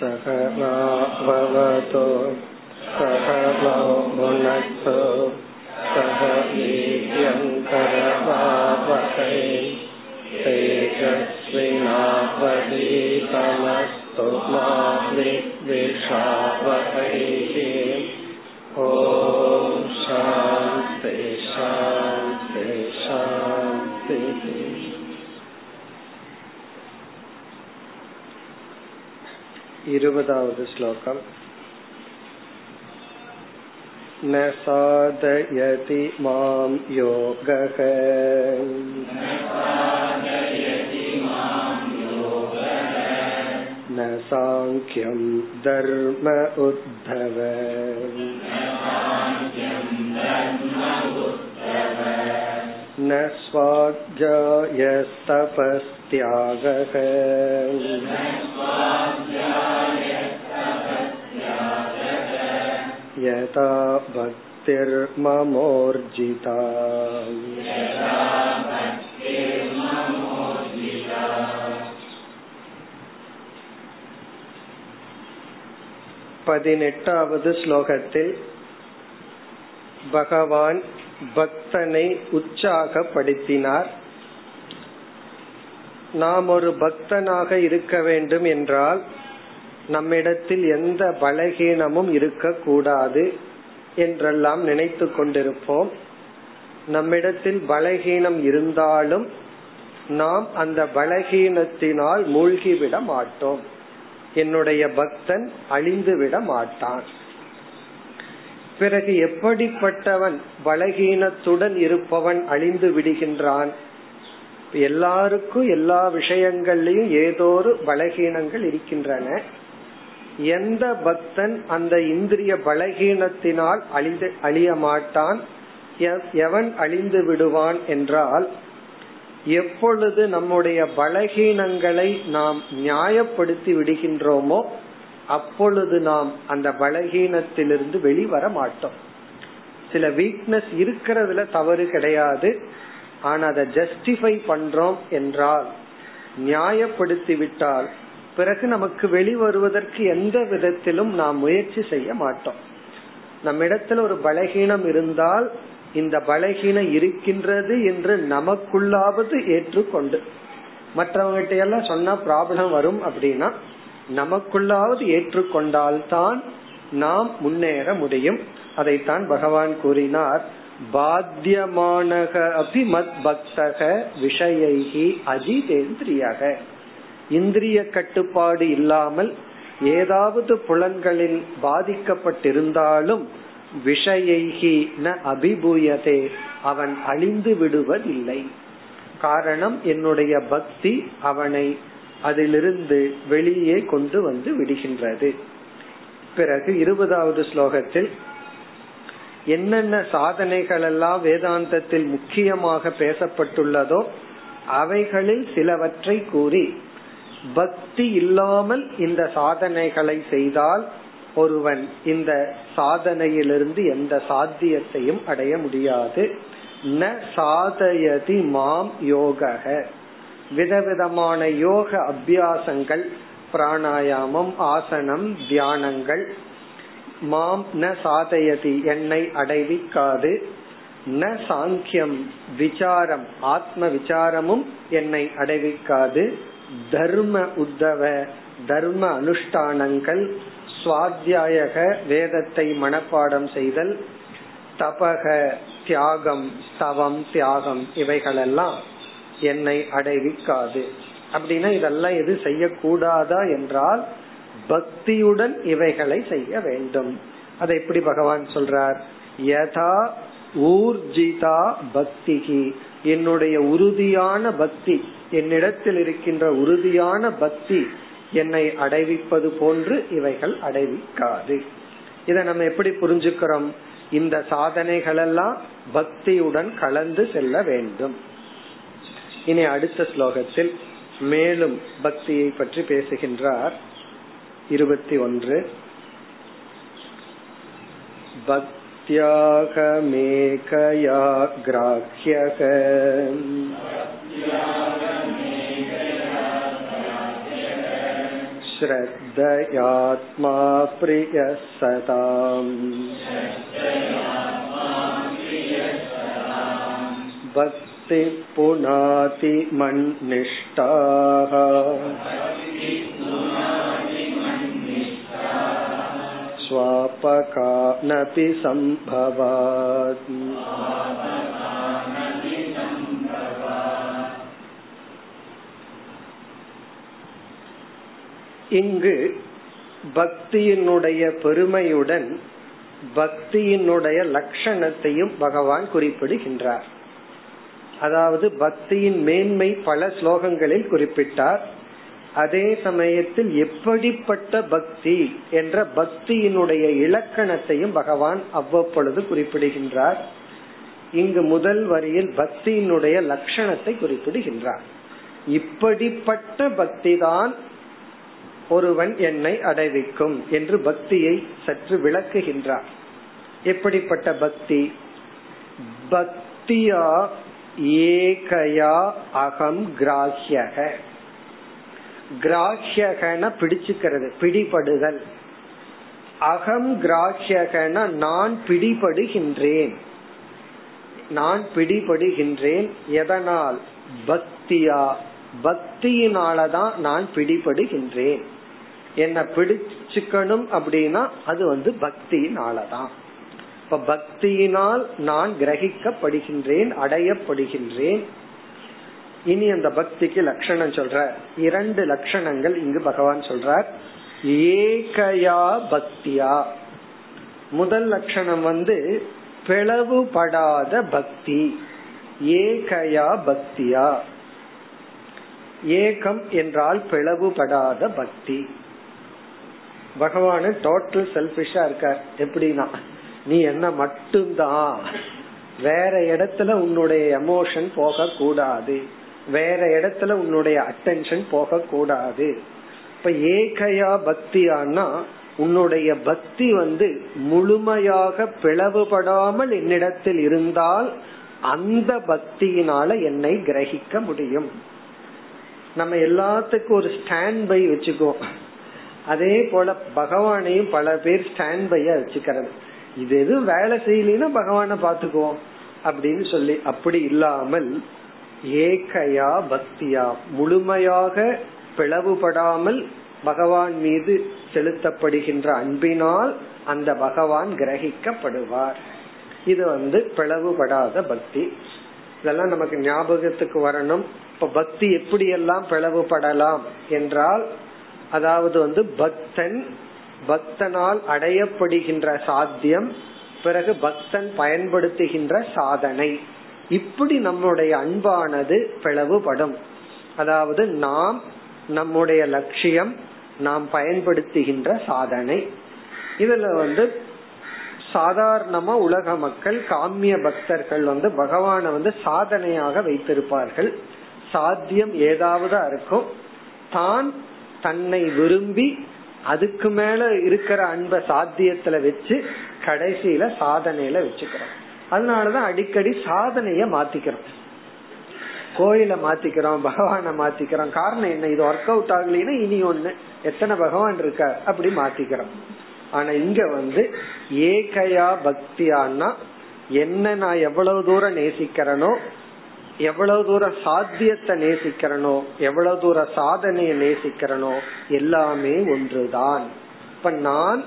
सहनाववतो सहनौ भुनक्तु सह वीर्यङ्करवावहै तेजस्विनावधीतमस्तु मा विद्विषावहैः ॐ இருवदावद् श्लोकम् न साधयति मां योगः न साङ्ख्यं धर्म उद्धव न स्वाध्यायस्तपस् स्वाध्यायस्तपस्त्यागः यथा भक्तिर्ममोर्जिता பதினெட்டாவது ஸ்லோகத்தில் பகவான் பக்தனை உற்சாகப்படுத்தினார் நாம் ஒரு பக்தனாக இருக்க வேண்டும் என்றால் நம்மிடத்தில் எந்த பலகீனமும் இருக்கக்கூடாது என்றெல்லாம் நினைத்து கொண்டிருப்போம். நம்மிடத்தில் பலகீனம் இருந்தாலும் நாம் அந்த பலகீனத்தினால் மூழ்கிவிட மாட்டோம். என்னுடைய பக்தன் அழிந்து விட மாட்டான். பிறகு எப்படிப்பட்டவன் பலகீனத்துடன் இருப்பவன் அழிந்து விடுகின்றான்? எல்லாருக்கும் எல்லா விஷயங்கள்லயும் ஏதோ ஒரு பலகீனங்கள் இருக்கின்றன. எந்த பக்தன் அந்த இந்திரிய பலகீனத்தினால் அழிந்து அழிய மாட்டான்? எவன் அழிந்து விடுவான் என்றால் எப்பொழுது நம்முடைய பலகீனங்களை நாம் நியாயப்படுத்தி விடுகின்றோமோ அப்பொழுது நாம் அந்த பலகீனத்திலிருந்து வெளிவர மாட்டோம். சில வீக்னஸ் இருக்கிறதுல தவறு கிடையாது. ஆனா அதை ஜஸ்டிஃபை பண்றோம் என்றால் நியாயப்படுத்தி விட்டால் பிறகு நமக்கு வெளிவருவதற்கு எந்த விதத்திலும் நாம் முயற்சி செய்ய மாட்டோம். நம்ம இடத்துல ஒரு பலகீனம் இருந்தால் இந்த பலகீனம் இருக்கின்றது என்று நமக்குள்ளாவது ஏற்றுக்கொண்டு மற்றவங்கிட்ட எல்லாம் சொன்னா ப்ராப்ளம் வரும் அப்படின்னா நமக்குள்ளாவது ஏற்றுக்கொண்டால்தான் நாம் முன்னேற முடியும். அதைத்தான் பகவான் கூறினார். பாத்தியமானக அபி மத் பக்தக விஷயைகி அஜிதேந்திரியக. இந்திரிய கட்டுப்பாடு இல்லாமல் ஏதாவது புலன்களில் பாதிக்கப்பட்டிருந்தாலும் விஷயைகி ந அபிபூயதே அவன் அழிந்து விடுவதில்லை. காரணம் என்னுடைய பக்தி அவனை அதிலிருந்து வெளியே கொண்டு வந்து விடுகின்றது. பிறகு இருபதாவது ஸ்லோகத்தில் என்னென்ன சாதனைகள் எல்லாம் வேதாந்தத்தில் முக்கியமாக பேசப்பட்டுள்ளதோ அவைகளில் சிலவற்றை கூறி பக்தி இல்லாமல் இந்த சாதனைகளை செய்தால் ஒருவன் இந்த சாதனையிலிருந்து எந்த சாத்தியத்தையும் அடைய முடியாது. ந சாதயதி மாம் யோக விதவிதமான யோக அபியாசங்கள் பிராணாயாமம் ஆசனம் தியானங்கள் மாம் ந சாதயதி என்னை அடைவிக்காது. ந சாங்கியம் விசாரம் ஆத்ம விசாரமும் என்னை அடைவிக்காது. தர்ம உத்தவ தர்ம அனுஷ்டானங்கள் சுவாத்தியாயக வேதத்தை மனப்பாடம் செய்தல் தபக தியாகம் தவம் தியாகம் இவைகளெல்லாம் என்னை அடைவிக்காது. அப்படின்னா இதெல்லாம் எது செய்யக்கூடாதா என்றால் பக்தியுடன் இவைகளை செய்ய வேண்டும். அதை எப்படி பகவான் சொல்றார்? யதா ஊர்ஜிதா பக்திகி என்னுடைய உறுதியான பக்தி என்னிடத்தில் இருக்கின்ற உறுதியான பக்தி என்னை அடைவிப்பது போன்று இவைகள் அடைவிக்காது. இதை நம்ம எப்படி புரிஞ்சுக்கிறோம்? இந்த சாதனைகளெல்லாம் பக்தியுடன் கலந்து செல்ல வேண்டும். இனி அடுத்த ஸ்லோகத்தில் மேலும் பக்தியை பற்றி பேசுகின்றார். இருபத்தி ஒன்று भक्त्याहमेकया ग्राह्यः श्रद्धयात्मा प्रियः सताम् भक्ति पुनाति मन्निष्ठाः स्वापकानपि सम्भवात् இங்கு பக்தியினுடைய பெருமையுடன் பக்தியினுடைய லட்சணத்தையும் பகவான் குறிப்பிடுகின்றார் அதாவது பக்தியின் மேன்மை பல ஸ்லோகங்களில் குறிப்பிட்டார் அதே சமயத்தில் எப்படிப்பட்ட பக்தி என்ற பக்தியினுடைய இலக்கணத்தையும் பகவான் அவ்வப்பொழுது குறிப்பிடுகின்றார். இங்கு முதல் வரியில் பக்தியினுடைய லட்சணத்தை குறிப்பிடுகின்றார். இப்படிப்பட்ட பக்தி தான் ஒருவன் என்னை அடைவிக்கும் என்று பக்தியை சற்று விளக்குகின்றார். எப்படிப்பட்ட பக்தி? பக்தியா ஏகயா அகம் கிராஹ்யக. கிராஹ்யகன பிடிச்சுக்கிறது பிடிபடுதல். அகம் கிராஹ்யகன நான் பிடிபடுகின்றேன். நான் பிடிபடுகின்றேன் எதனால்? பக்தியா. பக்தியினாலதான் நான் பிடிபடுகின்றேன். என்ன பிடிச்சுக்கணும் அப்படின்னா அது வந்து பக்தியினாலதான். இப்ப பக்தியினால் நான் கிரகிக்கப்படுகின்றேன் அடையப்படுகின்றேன். இனி அந்த பக்திக்கு லட்சணம் சொல்ற. இரண்டு லட்சணங்கள் இங்கு பகவான் சொல்றார். ஏகயா பக்தியா. முதல் லட்சணம் வந்து பிளவுபடாத பக்தி. ஏகயா பக்தியா. ஏகம் என்றால் பிளவுபடாத பக்தி. பகவானு டோட்டல் செல்பிஷா இருக்கார். எப்படின்னா நீ என்ன மட்டும்தான். வேற இடத்துல உன்னுடைய எமோஷன் போக கூடாது வேற இடத்துல உன்னுடைய அட்டென்ஷன் போக கூடாது இப்ப ஏகையா பக்தியானா உன்னுடைய பக்தி வந்து முழுமையாக பிளவுபடாமல் என்னிடத்தில் இருந்தால் அந்த பக்தியினால என்னை கிரகிக்க முடியும். நம்ம எல்லாத்துக்கும் ஒரு ஸ்டாண்ட் பை வச்சுக்கோ. அதே போல பகவானையும் பல பேர் ஸ்டாண்ட் பையா வச்சுக்கிறது. இது எதுவும் வேலை செய்யலன்னா பகவான பாத்துக்குவோம் அப்படின்னு சொல்லி அப்படி இல்லாமல் ஏகையா பக்தியா? முழுமையாக பிளவுபடாமல் பகவான் மீது செலுத்தப்படுகின்ற அன்பினால் அந்த பகவான் கிரகிக்கப்படுவார். இது வந்து பிளவுபடாத பக்தி. இதெல்லாம் நமக்கு ஞாபகத்துக்கு வரணும். இப்ப பக்தி எப்படி எல்லாம் பிளவுபடலாம் என்றால் அதாவது வந்து பக்தன் பக்தனால் அடையப்படுகின்ற சாத்தியம் பிறகு பக்தன் பயன்படுத்துகின்ற சாதனை. இப்படி நம்முடைய அன்பானது பிளவுபடும். அதாவது நாம் நம்முடைய லட்சியம் நாம் பயன்படுத்துகின்ற சாதனை. இதுல வந்து சாதாரணமா உலக மக்கள் காமிய பக்தர்கள் வந்து பகவான வந்து சாதனையாக வைத்திருப்பார்கள். சாத்தியம் ஏதாவது இருக்கும் தான் தன்னை விரும்பி அதுக்கு மேல இருக்கிற அன்ப சாத்தியத்துல வச்சு கடைசியில சாதனையில வச்சுக்கிறோம் அதனாலதான் அடிக்கடி சாதனைய மாத்திக்கிறோம். கோயில மாத்திக்கிறோம் பகவான மாத்திக்கிறோம். காரணம் என்ன? இது ஒர்க் அவுட் ஆகலைன்னா இனி ஒண்ணு. எத்தனை பகவான் இருக்க அப்படி மாத்திக்கிறோம். ஆனா இங்க வந்து ஏகையா பக்தியானா என்ன நான் எவ்வளவு தூரம் நேசிக்கிறனோ எவ்வளவு தூரம் சாத்தியத்தை நேசிக்கிறனோ எவ்வளவு தூரம் சாதனையை நேசிக்கிறனோ எல்லாமே ஒன்றுதான். இப்ப நான்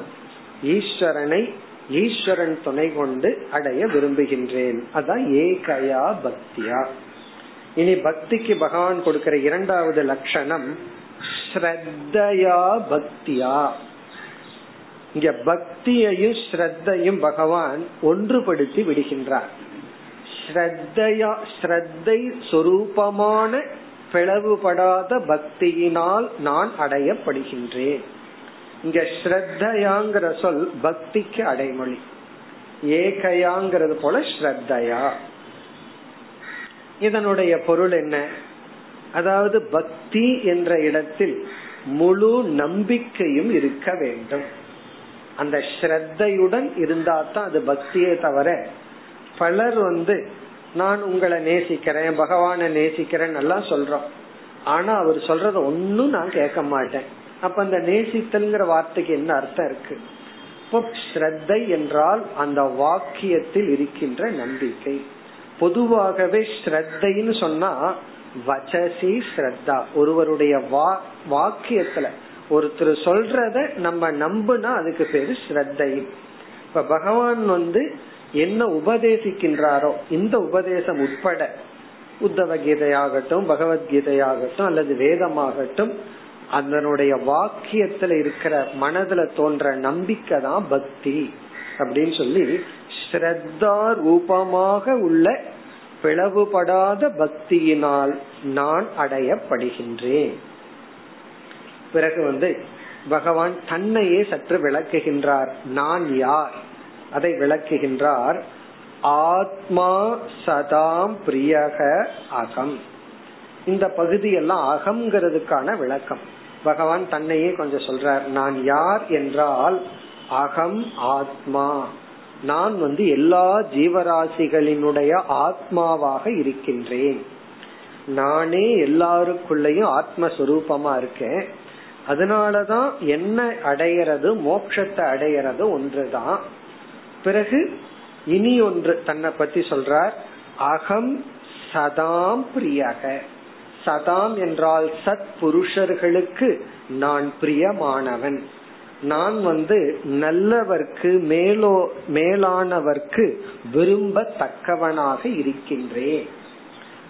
ஈஸ்வரனை ஈஸ்வரன் துணை கொண்டு அடைய விரும்புகின்றேன். அதான் ஏகயா பக்தியா. இனி பக்திக்கு பகவான் கொடுக்கிற இரண்டாவது லட்சணம் ஸ்ரத்தையா பக்தியா. இங்க பக்தியையும் ஸ்ரத்தையும் பகவான் ஒன்றுபடுத்தி விடுகின்றார். ஸ்ரத்தையா ஸ்ரத்தை சொரூபமான பிளவுபடாத பக்தியினால் நான் அடையப்படுகின்றேன். இங்க ஸ்ரத்தையாங்கிற சொல் பக்திக்கு அடைமொழி. ஏகையாங்கிறது போல ஸ்ரத்தையா. இதனுடைய பொருள் என்ன? அதாவது பக்தி என்ற இடத்தில் முழு நம்பிக்கையும் இருக்க வேண்டும். அந்த ஸ்ரத்தையுடன் இருந்தா தான் அது பக்தியே தவிர பலர் வந்து நான் உங்களை நேசிக்கிறேன் பகவான நேசிக்கிறேன் எல்லாம் சொல்றோம். ஆனா அவர் சொல்றத ஒன்னும் நான் கேட்க மாட்டேன். அப்ப அந்த நேசித்தல்ங்கிற வார்த்தைக்கு என்ன அர்த்தம் இருக்கு? இப்போ ஸ்ரத்தை என்றால் அந்த வாக்கியத்தில் இருக்கின்ற நம்பிக்கை. பொதுவாகவே ஸ்ரத்தைன்னு சொன்னா வச்சசி ஸ்ரத்தா. ஒருவருடைய வா வாக்கியத்துல ஒருத்தர் சொல்றத நம்ம நம்புனா அதுக்கு பேரு ஸ்ரத்தை. இப்ப பகவான் வந்து என்ன உபதேசிக்கின்றாரோ இந்த உபதேசம் உட்பட உத்தவ கீதையாகட்டும் பகவத்கீதையாகட்டும் அல்லது வேதமாகட்டும் அதனுடைய வாக்கியத்துல இருக்கிற மனதுல தோன்ற நம்பிக்கை தான் பக்தி அப்படின்னு சொல்லி ஸ்ரத்தா ரூபமாக உள்ள பிளவுபடாத பக்தியினால் நான் அடையப்படுகின்றேன். பிறகு வந்து பகவான் தன்னையே சற்று விளக்குகின்றார். நான் யார்? அதை விளக்குகின்றார். ஆத்மா சதாம் பிரியக அகம். இந்த பகுதி எல்லாம் அகம்ங்கிறதுக்கான விளக்கம். பகவான் தன்னையே கொஞ்சம் சொல்றார் நான் யார் என்றால் அகம் ஆத்மா. நான் வந்து எல்லா ஜீவராசிகளினுடைய ஆத்மாவாக இருக்கின்றேன். நானே எல்லாருக்குள்ளயும் ஆத்மஸ்வரூபமா இருக்கேன். அதனாலதான் என்ன அடையிறது மோட்சத்தை அடையிறது ஒன்றுதான். பிறகு இனி ஒன்று தன்னை பத்தி சொல்றார் அகம் சதாம் பிரியக. சதாம் என்றால் சத் புருஷர்களுக்கு நான் பிரியமானவன். நான் வந்து நல்லவர்க்கு மேலோ மேலானவர்க்கு விரும்பத்தக்கவனாக இருக்கின்றேன்.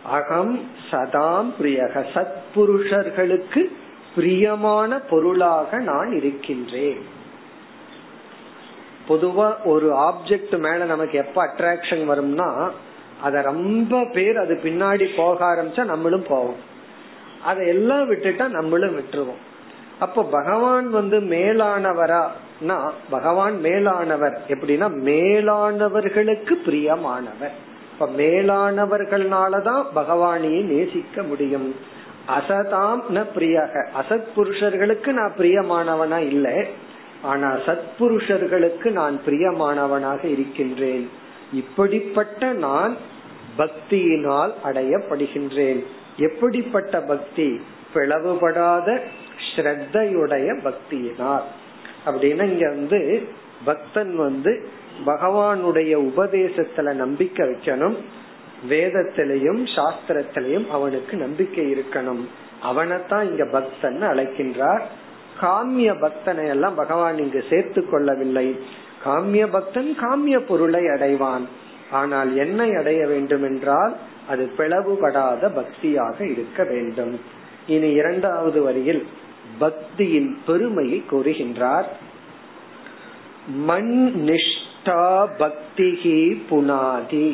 அகம் சதாம் பிரியக சத்புருஷர்களுக்கு பிரியமான பொருளாக நான் இருக்கின்றேன். பொதுவா ஒரு ஆப்ஜெக்ட் மேல நமக்கு எப்ப அட்ராக்ஷன் வரும்னா அத ரொம்ப பேர் அது பின்னாடி போக ஆரம்பிச்சா நம்மளும் போவோம். அதையெல்லாம் விட்டுட்டா நம்மளும் விட்டுருவோம். அப்ப பகவான் வந்து மேலானவரா பகவான் மேலானவர் எப்படின்னா மேலானவர்களுக்கு பிரியமானவர். இப்ப மேலானவர்கள்னாலதான் பகவானையை நேசிக்க முடியும். அசதாம் ந பிரியாக. அசத் புருஷர்களுக்கு நான் பிரியமானவனா இல்லை. ஆனா சத்புருஷர்களுக்கு நான் பிரியமானவனாக இருக்கின்றேன். இப்படிப்பட்ட நான் பக்தியினால் அடையப்படுகின்றேன். எப்படிப்பட்ட பக்தி? பிளவுபடாத ஸ்ரத்தையுடைய பக்தியினால். அப்படின்னா இங்க வந்து பக்தன் வந்து பகவானுடைய உபதேசத்துல நம்பிக்கை வைக்கணும். வேதத்திலையும் சாஸ்திரத்திலையும் அவனுக்கு நம்பிக்கை இருக்கணும். அவனைத்தான் இங்க பக்தன் அழைக்கின்றார். காமிய பக்தனை எல்லாம் பகவான் இங்கு சேர்த்து கொள்ளவில்லை. காமிய பக்தன் காமிய பொருளை அடைவான். ஆனால் என்னை அடைய வேண்டும் என்றால் அது பிளவுபடாத பக்தியாக இருக்க வேண்டும். இனி இரண்டாவது வரியில் பக்தியின் பெருமையை கூறுகின்றார். மண் நிஷ்டா பக்திகி புனாதி.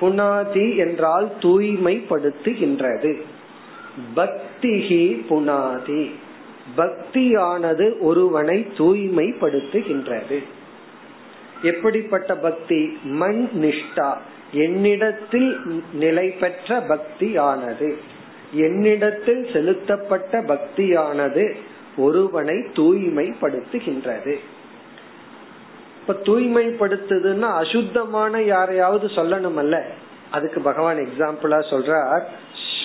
புனாதி என்றால் தூய்மைப்படுத்துகின்றது. பக்திகி புனாதி. பக்தியானது ஒருவனை தூய்மைப்படுத்துகின்றது. எப்படிப்பட்ட பக்தி? மண் நிஷ்டா. என்னிடத்தில் நிலை பெற்ற பக்தியானது. என்னிடத்தில் செலுத்தப்பட்ட பக்தியானது ஒருவனை தூய்மைப்படுத்துகின்றது. இப்ப தூய்மைப்படுத்துதுன்னா அசுத்தமான யாரையாவது சொல்லணும் அல்ல அதுக்கு பகவான் எக்ஸாம்பிளா சொல்றார்.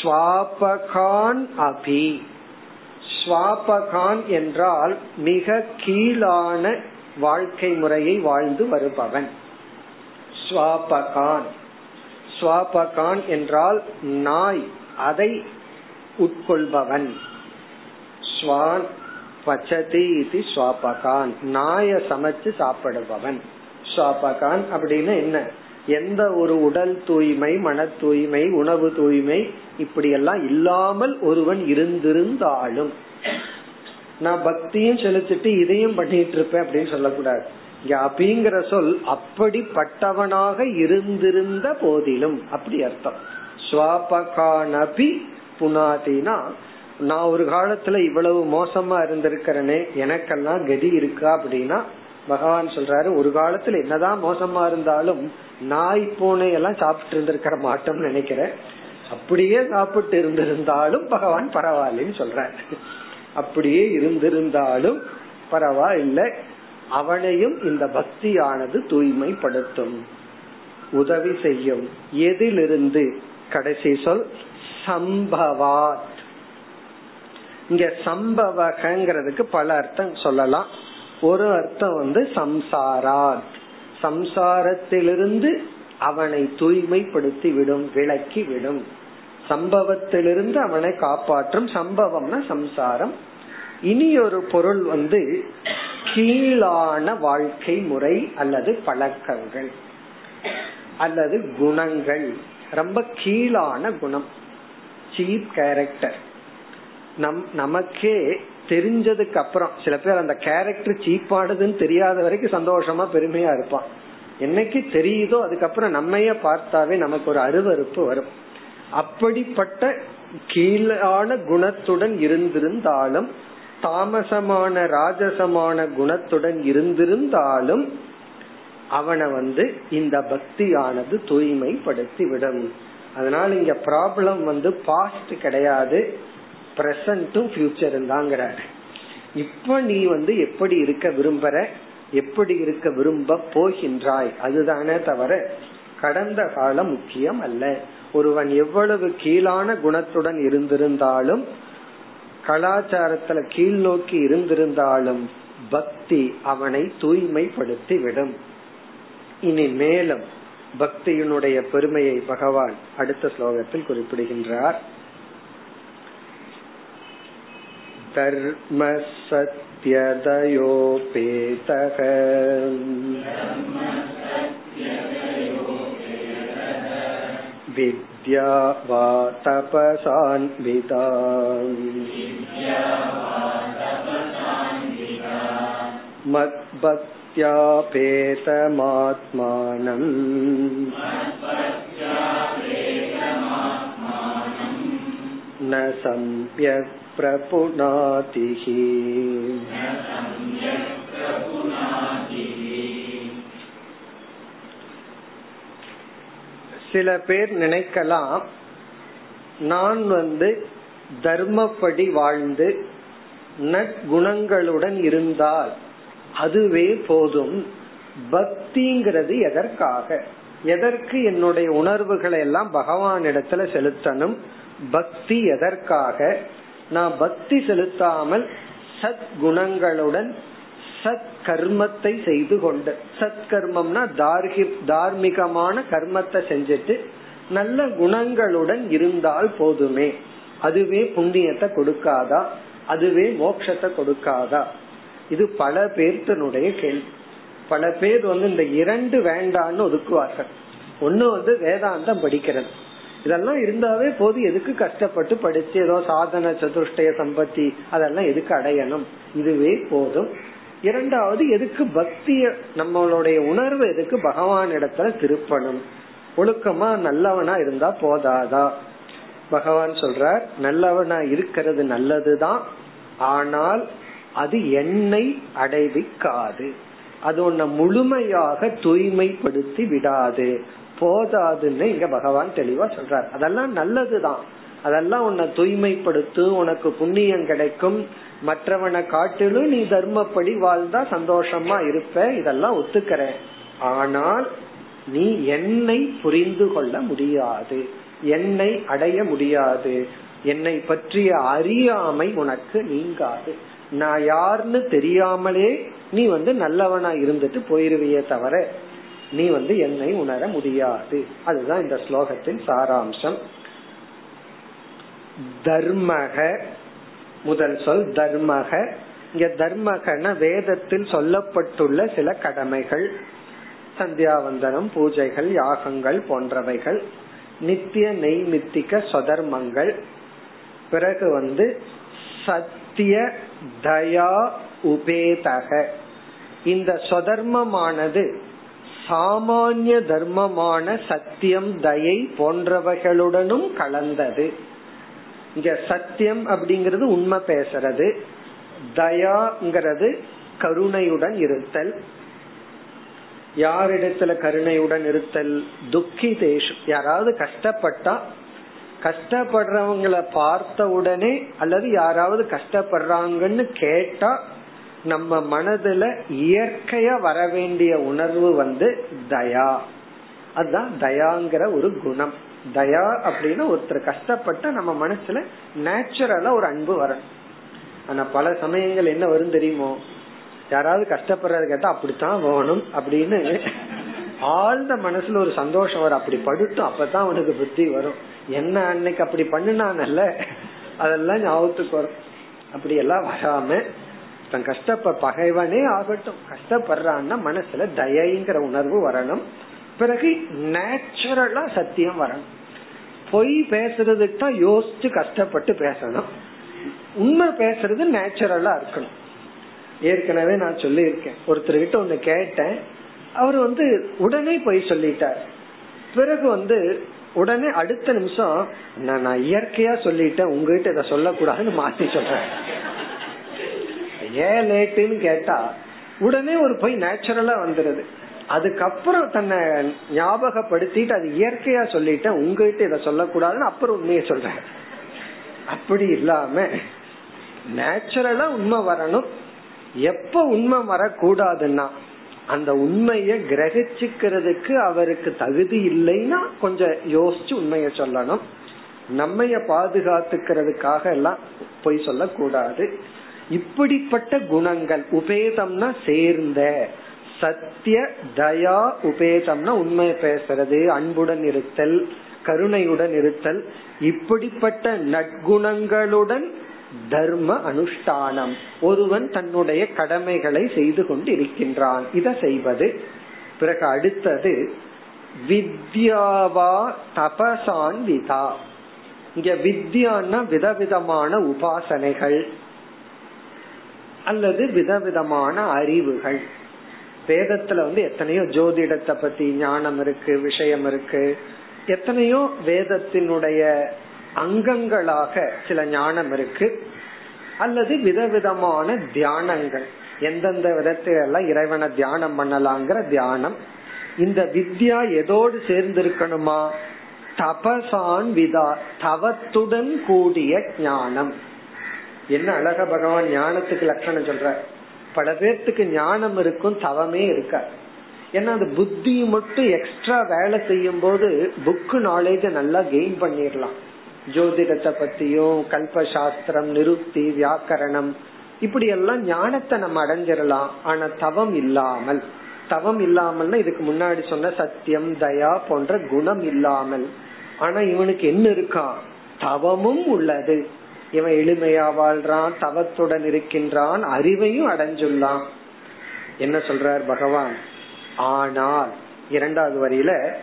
ஸ்வாபகான் அபி. ஸ்வாபகான் என்றால் மிக கீழான வாழ்க்கை முறையை வாழ்ந்து வருபவன். ஸ்வாபகான். ஸ்வாபகான் என்றால் நாய் அதை உட்கொள்பவன். ஸ்வான் பச்சதி இது ஸ்வாபகான். நாய சமைச்சு சாப்பிடுபவன். ஸ்வாபகான் அப்படின்னு என்ன? எந்த ஒரு உடல் தூய்மை மன தூய்மை உணவு தூய்மை இப்படி எல்லாம் இல்லாமல் ஒருவன் இருந்திருந்தாலும் நான் பக்தியும் செலுத்திட்டு இதையும் பண்ணிட்டு இருப்பேன் அப்படின்னு சொல்லக்கூடாது. இங்க அபிங்கிற சொல் அப்படிப்பட்டவனாக இருந்திருந்த போதிலும் அப்படி அர்த்தம். ஸ்வாபகானபி புனாதினா நான் ஒரு காலத்துல இவ்வளவு மோசமா இருந்திருக்கிறேனே எனக்கெல்லாம் கதி இருக்கா அப்படின்னா பகவான் சொல்றாரு ஒரு காலத்துல என்னதான் மோசமா இருந்தாலும் நாய் பூனை எல்லாம் சாப்பிட்டு இருந்திருக்கிற மாட்டோம்னு நினைக்கிறேன். அப்படியே சாப்பிட்டு இருந்திருந்தாலும் பகவான் பரவாயில்லன்னு சொல்ற அப்படியே இருந்திருந்தாலும் பரவாயில்லை. அவனையும் இந்த பக்தியானது தூய்மைப்படுத்தும். உதவி செய்யும். எதிலிருந்து? கடைசி சொல் சம்பவாத். இங்க சம்பவகங்கிறதுக்கு பல அர்த்தம் சொல்லலாம். ஒரு அர்த்தம் வந்து சம்சாராத். சம்சாரத்திலிருந்து அவனை தூய்மைப்படுத்தி விடும் விளக்கி விடும் சம்பவத்திலிருந்து அவனை காப்பாற்றும் சம்பவம்னா சம்சாரம். இனி ஒரு பொருள் வந்து கீழான வாழ்க்கை முறை அல்லது பழக்கங்கள் அல்லது குணங்கள். ரொம்ப கீழான குணம். சீப் கேரக்டர் நம் நமக்கே தெரிஞ்சதுக்கு அப்புறம் சில பேர் அந்த கேரக்டர் சீப்பானதுன்னு தெரியாத வரைக்கும் சந்தோஷமா பெருமையா இருப்பான். என்னைக்கு தெரியுதோ அதுக்கப்புறம் நம்மைய பார்த்தாவே நமக்கு ஒரு அருவறுப்பு வரும். அப்படிப்பட்ட கீழான குணத்துடன் இருந்திருந்தாலும் தாமசமான ராஜசமான குணத்துடன் இருந்திருந்தாலும் அவனை வந்து இந்த பக்தியானது தூய்மைப்படுத்தி விடும் அதனால இங்க ப்ராப்ளம் வந்து பாஸ்ட் கிடையாது பிரசன்டும் ஃபியூச்சரும் தாங்கிறார் இப்ப நீ வந்து எப்படி இருக்க விரும்புற எப்படி இருக்க விரும்ப போகின்றாய் அதுதானே தவிர கடந்த காலம் முக்கியம் அல்ல. ஒருவன் எவ்வளவு கீழான குணத்துடன் இருந்திருந்தாலும் கலாச்சாரத்துல கீழ் நோக்கி இருந்திருந்தாலும் பக்தி அவனை தூய்மைப்படுத்தி விடும் இனி மேலும் பக்தியினுடைய பெருமையை பகவான் அடுத்த ஸ்லோகத்தில் குறிப்பிடுகின்றார். தர்மசத்யதயோபேதக विद्या वा तपसान्विता मद्भक्त्यापेतमात्मानम् न सम्यक् प्रपुनातिः சில பேர் நினைக்கலாம் நான் வந்து தர்மப்படி வாழ்ந்து நற்குணங்களுடன் இருந்தால் அதுவே போதும். பக்திங்கிறது எதற்காக? எதற்கு என்னுடைய உணர்வுகளை எல்லாம் பகவானிடத்துல செலுத்தணும்? பக்தி எதற்காக? நான் பக்தி செலுத்தாமல் சத் குணங்களுடன் சத் கர்மத்தை செய்து கொண்டு. சத் கர்மம்னா தார்கி தார்மீகமான கர்மத்தை செஞ்சுட்டு நல்ல குணங்களுடன் இருந்தால் போதுமே. அதுவே புண்ணியத்தை கொடுக்காதா? அதுவே மோட்சத்தை கொடுக்காதா? இது பல பேர்த்தனுடைய கேள்வி. பல பேர் வந்து இந்த இரண்டு வேண்டான்னு ஒதுக்குவார்கள். ஒண்ணு வந்து வேதாந்தம் படிக்கிறது. இதெல்லாம் இருந்தாவே போது எதுக்கு கஷ்டப்பட்டு படிச்சு ஏதோ சாதன சதுஷ்டய சம்பத்தி அதெல்லாம் எதுக்கு அடையணும்? இதுவே போதும். இரண்டாவது எதுக்கு பக்திய நம்மளுடைய உணர்வு எதுக்கு பகவான் இடத்துல திருப்பணும்? ஒழுக்கமா நல்லவனா இருந்தா போதாதா? பகவான் சொல்றார் நல்லவனா இருக்கிறது நல்லதுதான் ஆனால் அது என்னை அடைவிக்காது. அது உன்னை முழுமையாக தூய்மைப்படுத்தி விடாது. போதாதுன்னு இங்க பகவான் தெளிவா சொல்றார். அதெல்லாம் நல்லதுதான். அதெல்லாம் உன்னை தூய்மைப்படுத்தும் உனக்கு புண்ணியம் கிடைக்கும். மற்றவனை காட்டிலும் நீ தர்மப்படி வாழ்ந்தா சந்தோஷமா இருப்ப. இதெல்லாம் ஒத்துக்கிற. ஆனால் நீ என்னை புரிந்து கொள்ள முடியாது. என்னை அடைய முடியாது. என்னை பற்றிய அறியாமை உனக்கு நீங்காது. நான் யாருன்னு தெரியாமலே நீ வந்து நல்லவனா இருந்துட்டு போயிருவியே தவிர நீ வந்து என்னை உணர முடியாது. அதுதான் இந்த ஸ்லோகத்தின் சாராம்சம். தர்மக முதல் சொல் தர்மக. இங்க தர்மகன வேதத்தில் சொல்லப்பட்டுள்ள சில கடமைகள். சந்தியாவந்தனம் பூஜைகள் யாகங்கள் போன்றவைகள். நித்திய நெய்மித்திக சொதர்மங்கள். பிறகு வந்து சத்திய தயா உபேதக. இந்த சொதர்மமானது சாமானிய தர்மமான சத்தியம் தயை போன்றவைகளுடனும் கலந்தது. இங்க சத்தியம் அப்படிங்கிறது உண்மை பேசுறது தயாங்கிறது கருணையுடன் இருத்தல். யாரிடத்துல கருணையுடன் இருத்தல்? துக்கி தேஷம். யாராவது கஷ்டப்பட்டா கஷ்டப்படுறவங்களை பார்த்த உடனே அல்லது யாராவது கஷ்டப்படுறாங்கன்னு கேட்டா நம்ம மனதுல இயற்கையா வர வேண்டிய உணர்வு வந்து தயா. அதுதான் தயாங்கிற ஒரு குணம். தயா அப்படின்னு ஒருத்தர் கஷ்டப்பட்ட நம்ம மனசுல நேச்சுரலா ஒரு அன்பு வரணும். ஆனா பல சமயங்கள் என்ன வரும் தெரியுமோ? யாராவது கஷ்டப்படுறது கேட்டா அப்படித்தான் வேணும் அப்படின்னு ஆழ்ந்த மனசுல ஒரு சந்தோஷம் வரும். அப்படி படுட்டும் அப்பதான் அவனுக்கு புத்தி வரும். என்ன அன்னைக்கு அப்படி பண்ணினான்ல அதெல்லாம் ஞாபகத்துக்கு வரும். அப்படி எல்லாம் வராம தன் கஷ்டப்ப பகைவனே ஆகட்டும். கஷ்டப்படுறான்னா மனசுல தயங்கிற உணர்வு வரணும். பிறகு நேச்சுரலா சத்தியம் வரணும். பொய் பேசுறதுக்கு தான் யோசிச்சு கஷ்டப்பட்டு பேசணும். உண்மை பேசுறது நேச்சுரலா இருக்கணும். ஏற்கனவே நான் சொல்லியிருக்கேன். ஒருத்தர்கிட்ட ஒண்ணு கேட்டேன். அவர் வந்து உடனே போய் சொல்லிட்டார். பிறகு வந்து உடனே அடுத்த நிமிஷம் நான் நான் இயற்கையா சொல்லிட்டேன் உங்ககிட்ட இதை சொல்லக்கூடாதுன்னு மாத்தி சொல்றேன். ஏன் லேட்டுன்னு கேட்டா உடனே ஒரு பொய் நேச்சுரலா வந்துருது. அதுக்கப்புறம் தன்னை ஞாபகப்படுத்திட்டு அது இயற்கையா சொல்லிட்டேன். உங்ககிட்ட இதை சொல்லக்கூடாதுன்னு அப்புறம் உண்மையை சொல்றேன். அப்படி இல்லாம நேச்சுரலா உண்மை வரணும். எப்ப உண்மை வரக்கூடாதுன்னா அந்த உண்மைய கிரகிச்சுக்கிறதுக்கு அவருக்கு தகுதி இல்லைன்னா கொஞ்சம் யோசிச்சு உண்மைய சொல்லணும். நம்மைய பாதுகாத்துக்கிறதுக்காக எல்லாம் பொய் சொல்லக்கூடாது. இப்படிப்பட்ட குணங்கள் உபேதம்னா சேர்ந்த சத்திய தயா உபேதம்னா உண்மை பேசுறது அன்புடன் இருத்தல் கருணையுடன் இருத்தல் இப்படிப்பட்ட நற்குணங்களுடன் தர்ம அனுஷ்டானம். ஒருவன் தன்னுடைய கடமைகளை செய்து கொண்டு இருக்கின்றான் இதை செய்வது. பிறகு அடுத்தது வித்யாவா தபசான் விதா. இங்க வித்யான்னா விதவிதமான உபாசனைகள் அல்லது விதவிதமான அறிவுகள். வேதத்துல வந்து எத்தனையோ ஜோதிடத்தை பத்தி ஞானம் இருக்கு விஷயம் இருக்கு. எத்தனையோ வேதத்தினுடைய அங்கங்களாக சில ஞானம் இருக்கு. அல்லது விதவிதமான தியானங்கள். எந்தெந்த விதத்தில இறைவனை தியானம் பண்ணலாங்கிற தியானம். இந்த வித்யா எதோடு சேர்ந்து இருக்கணுமா தபசான் விதா தவத்துடன் கூடிய ஞானம். என்ன அழக பகவான் ஞானத்துக்கு லட்சணம் சொல்ற பல பேர்த்துக்கு ஞானம் இருக்கும் தவமே இருக்காது. ஏன்னா அந்த புத்தி மட்டும் எக்ஸ்ட்ரா வேலை செய்யும் போது புக்கு நாலேஜ நல்லா கெயின் பண்ணிடலாம். ஜோதிடத்தை பத்தியும் கல்பசாஸ்திரம் நிருப்தி வியாக்கரணம் இப்படி எல்லாம் ஞானத்தை நம்ம அடைஞ்சிடலாம். ஆனா தவம் இல்லாமல். தவம் இல்லாமல்னா இதுக்கு முன்னாடி சொன்ன சத்தியம் தயா போன்ற குணம் இல்லாமல். ஆனா இவனுக்கு என்ன இருக்கான் தவமும் உள்ளது. இவன் எளிமையா வாழ்றான் தவத்துடன் இருக்கின்றான் அறிவையும் அடைஞ்சுள்ளான். என்ன சொல்றார் பகவான்? ஆனால் இரண்டாவது வரியில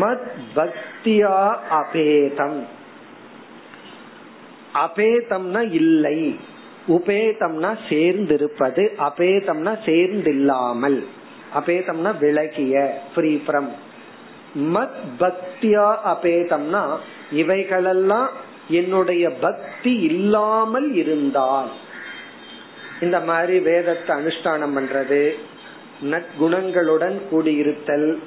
மத் பக்தியா அபேதம். அபேதம்னா இல்லை. உபேதம்னா சேர்ந்திருப்பது அபேதம்னா சேர்ந்தில்லாமல். அபேதம்னா விலகிய ஃப்ரீ ஃப்ரம் மத் பக்தியா அபேதம்னா இவைகளெல்லாம் என்னுடைய பக்தி இல்லாமல் இருந்தால். இந்த மாதிரி வேதத்தை அனுஷ்டானம் பண்றது நற்குணங்களுடன் கூடியிருத்தல்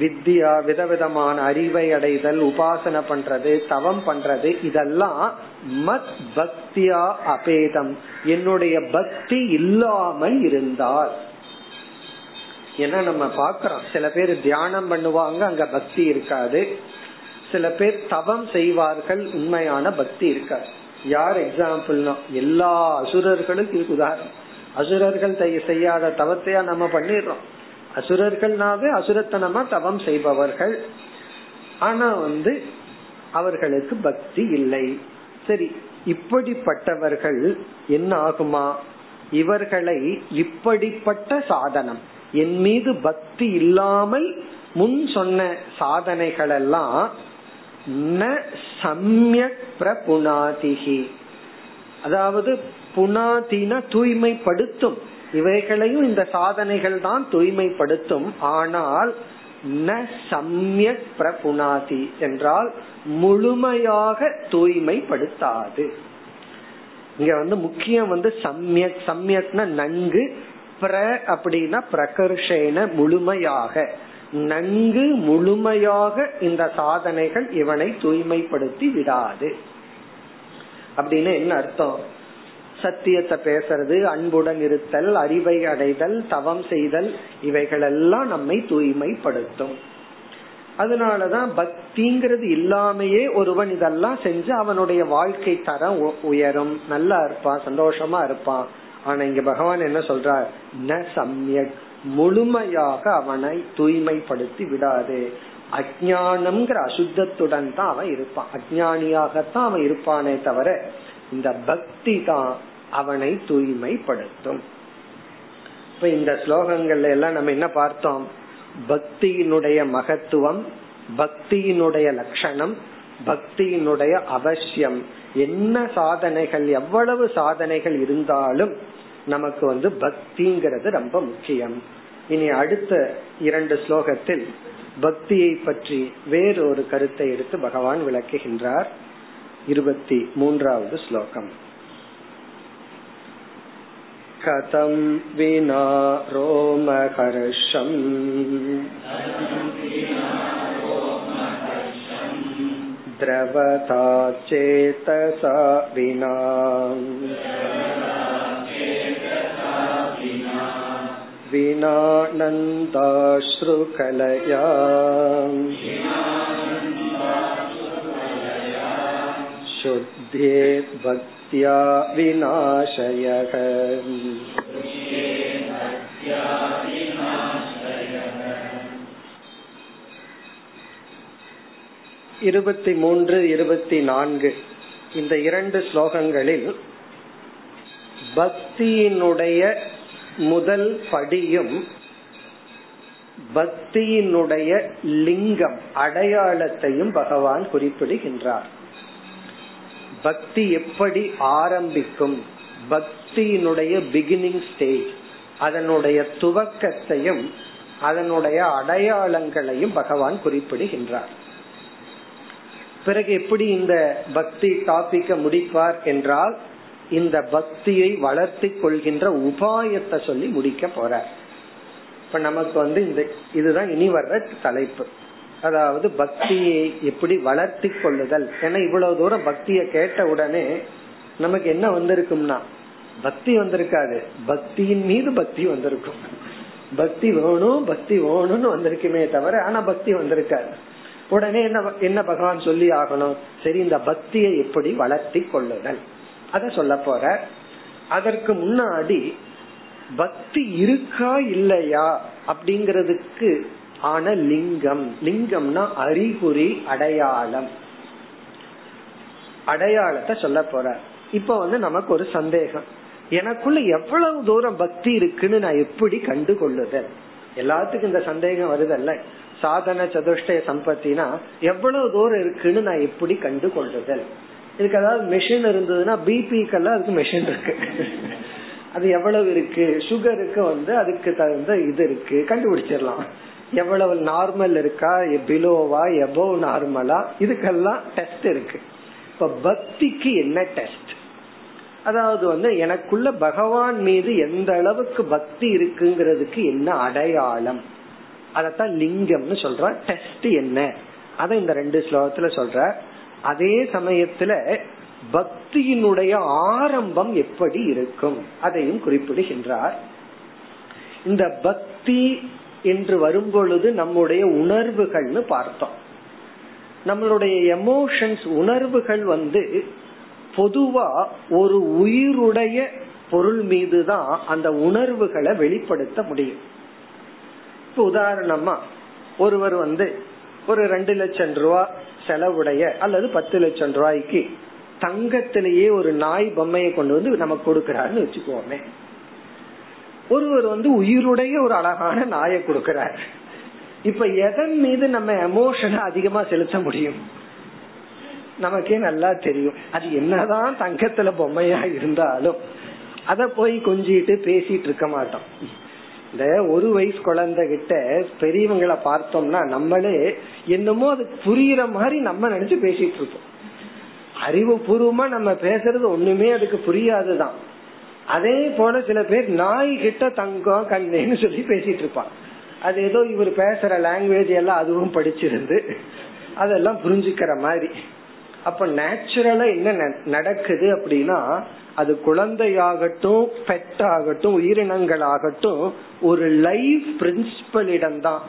வித்யா விதவிதமான அறிவை அடைதல் உபாசனை பண்றது தவம் பண்றது இதெல்லாம் மத் பக்தியா அபேதம். என்னுடைய பக்தி இல்லாமல் இருந்தால். ஏன்னா நம்ம பாக்குறோம் சில பேர் தியானம் பண்ணுவாங்க அங்க பக்தி இருக்காது. சில பேர் தவம் செய்வார்கள் உண்மையான பக்தி இருக்காது. யார் எக்ஸாம்பிள்னா எல்லா அசுரர்களும் இதுக்கு உதாரணம். அசுரர்கள் செய்யாத தவத்தையா நம்ம பண்ணிடுறோம். அசுரர்கள்னாவே அசுரத்தனமா தவம் செய்பவர்கள். ஆனா வந்து அவர்களுக்கு பக்தி இல்லை. சரி இப்படிப்பட்டவர்கள் என்ன ஆகுமா? இவர்களை இப்படிப்பட்ட சாதனம் என் மீது பக்தி இல்லாமல் முன் சொன்ன சாதனைகள் எல்லாம் ந சமயக் பிரபுணாதிகி அதாவது புனாதின தூய்மைப்படுத்தும். இவைகளையும் இந்த சாதனைகள் தான் தூய்மைப்படுத்தும். ஆனால் ந சமயக் பிரபுணாதி என்றால் முழுமையாக தூய்மைப்படுத்தாது. இங்க வந்து முக்கியம் வந்து சமயக். சமயக்னா நன்கு பிர அப்படின்னா பிரகர்ஷேன முழுமையாக. நன்கு முழுமையாக இந்த சாதனைகள் இவனை தூய்மைப்படுத்தி விடாது. அப்படின்னு என்ன அர்த்தம்? சத்தியத்தை பேசுறது அன்புடன் இருத்தல் அறிவை அடைதல் தவம் செய்தல் இவைகளெல்லாம் நம்மை தூய்மைப்படுத்தும். அதனாலதான் பக்திங்கிறது இல்லாமையே ஒருவன் இதெல்லாம் செஞ்சு அவனுடைய வாழ்க்கை தரம் உயரும். நல்லா இருப்பான் சந்தோஷமா இருப்பான். ஆனா இங்க பகவான் என்ன சொல்றார்? ந சம்யக் முழுமையாக அவனை தூய்மைப்படுத்தி விடாது. அஜானம்ங்கிற அசுத்தத்துடன் தான் அவன் இருப்பான். அஜானியாகத்தான் அவன் இருப்பானே தவிர இந்த பக்தி தான் அவனை தூய்மைப்படுத்தும். இப்ப இந்த ஸ்லோகங்கள்ல எல்லாம் நம்ம என்ன பார்த்தோம்? பக்தியினுடைய மகத்துவம் பக்தியினுடைய லட்சணம் பக்தியினுடைய அவசியம். என்ன சாதனைகள் எவ்வளவு சாதனைகள் இருந்தாலும் நமக்கு வந்து பக்திங்கிறது ரொம்ப முக்கியம் இனி அடுத்த இரண்டு ஸ்லோகத்தில் பக்தியை பற்றி வேறொரு கருத்தை எடுத்து பகவான் விளக்குகின்றார் இருபத்தி மூன்றாவது ஸ்லோகம் कथं विना रोमहर्षम् द्रवता चेतसा विना विनानन्दाश्रुकलया शुद्धे भक्त्या विनाशयः இருபத்தி மூன்று இருபத்தி நான்கு இந்த இரண்டு ஸ்லோகங்களில் பக்தியினுடைய முதல் படியும் பக்தியினுடைய லிங்கம் அடையாளத்தையும் பகவான் குறிப்பிடுகின்றார். பக்தி எப்படி ஆரம்பிக்கும்? பக்தியினுடைய பிகினிங் ஸ்டேஜ் அதனுடைய துவக்கத்தையும் அதனுடைய அடையாளங்களையும் பகவான் குறிப்பிடுகின்றார். பிறகு எப்படி இந்த பக்தி டாபிக்க முடிப்பார் என்றால் இந்த பக்தியை வளர்த்தி கொள்கின்ற உபாயத்தை சொல்லி முடிக்க போற இப்ப நமக்கு வந்து இந்த இதுதான் இனி வர்ற தலைப்பு. அதாவது பக்தியை எப்படி வளர்த்தி கொள்ளுதல். ஏன்னா இவ்வளவு தூரம் பக்திய கேட்ட உடனே நமக்கு என்ன வந்திருக்கும்னா பக்தி வந்திருக்காது. பக்தியின் மீது பக்தி வந்திருக்கும். பக்தி வேணும் பக்தி வேணும்னு வந்திருக்குமே தவிர ஆனா பக்தி வந்திருக்காது. உடனே என்ன என்ன பகவான் சொல்லி ஆகணும்? சரி இந்த பக்தியை எப்படி வளர்த்தி கொள்ளுதல்? அத சொல்ல போற. அதற்கு முன்னாடி பக்தி இருக்கா இல்லையா அப்படிங்கறதுக்கு ஆன லிங்கம். லிங்கம்னா அறிகுறி அடையாளம். அடையாளத்தை சொல்ல போற. இப்ப வந்து நமக்கு ஒரு சந்தேகம். எனக்குள்ள எவ்வளவு தூரம் பக்தி இருக்குன்னு நான் எப்படி கண்டு கொள்ளுதல் எல்லாத்துக்கும் இந்த சந்தேகம் வருதல்ல. சாதன சதுஷ்டய சம்பத்தினா எவ்வளவு தூரம் இருக்குன்னு நான் எப்படி கண்டு கொள்ளுதல் இதுக்கு அதாவது மெஷின் இருந்ததுன்னா பிபிக்கெல்லாம் அதுக்கு மெஷின் இருக்கு. அது எவ்வளவு இருக்கு? சுகருக்கு வந்து அதுக்கு தகுந்த இது இருக்கு. கண்டுபிடிச்சிடலாம். எவ்வளவு நார்மல் இருக்கா? பிலோவா எபோவ் நார்மலா இதுக்கெல்லாம் டெஸ்ட் இருக்கு. இப்ப பக்திக்கு என்ன டெஸ்ட் அதாவது வந்து எனக்குள்ள பகவான் மீது எந்த அளவுக்கு பக்தி இருக்குங்கிறதுக்கு என்ன அடையாளம்? அதத்தான் லிங்கம்னு சொல்ற டெஸ்ட் என்ன? அதை இந்த ரெண்டு ஸ்லோகத்துல சொல்ற அதே சமயத்துல பக்தியினுடைய ஆரம்பம் எப்படி இருக்கும்? அதையும் குறிப்பிடுகின்றார். இந்த பக்தி என்று வரும்பொழுது நம்முடைய உணர்வுகள்னு பார்த்தோம். நம்மளுடைய எமோஷன்ஸ் உணர்வுகள் வந்து பொதுவா ஒரு உயிருடைய பொருள் மீதுதான் அந்த உணர்வுகளை வெளிப்படுத்த முடியும். இப்ப உதாரணமா ஒருவர் வந்து ஒரு ரெண்டு லட்சம் ரூபா செலவுடைய அல்லது பத்து லட்சம் ரூபாய்க்கு தங்கத்திலேயே ஒரு நாய் பொம்மையை கொண்டு வந்து நமக்கு கொடுக்கறாருன்னு வச்சுக்கோமே. ஒருவர் வந்து உயிருடைய ஒரு அழகான நாயை கொடுக்கிறார். இப்ப எதன் மீது நம்ம எமோஷனை அதிகமா செலுத்த முடியும்? நமக்கே நல்லா தெரியும். அது என்னதான் தங்கத்துல பொம்மையா இருந்தாலும் அத போய் கொஞ்சிட்டு பேசிட்டு இருக்க மாட்டோம். இந்த ஒரு வயசு குழந்தை கிட்ட பெரியவங்களை பார்த்தோம்னா நம்மளே என்னமோ அது புரியுற மாதிரி நம்ம நினைச்சு பேசிட்டு இருப்போம். அறிவு பூர்வமா நம்ம பேசுறது ஒண்ணுமே அதுக்கு புரியாதுதான். அதே போல சில பேர் நாய் கிட்ட தங்கம் கண்ணேன்னு சொல்லி பேசிட்டு இருப்பான் அது ஏதோ இவர் பேசுற லாங்குவேஜ் எல்லாம் அதுவும் படிச்சிருந்து அதெல்லாம் புரிஞ்சுக்கிற மாதிரி. அப்ப நேச்சுரலா என்ன நடக்குது அப்படின்னா அது குழந்தையாகட்டும் பெட் ஆகட்டும் உயிரினங்கள் ஆகட்டும் ஒரு லைஃப் பிரின்சிபலிடம் தான்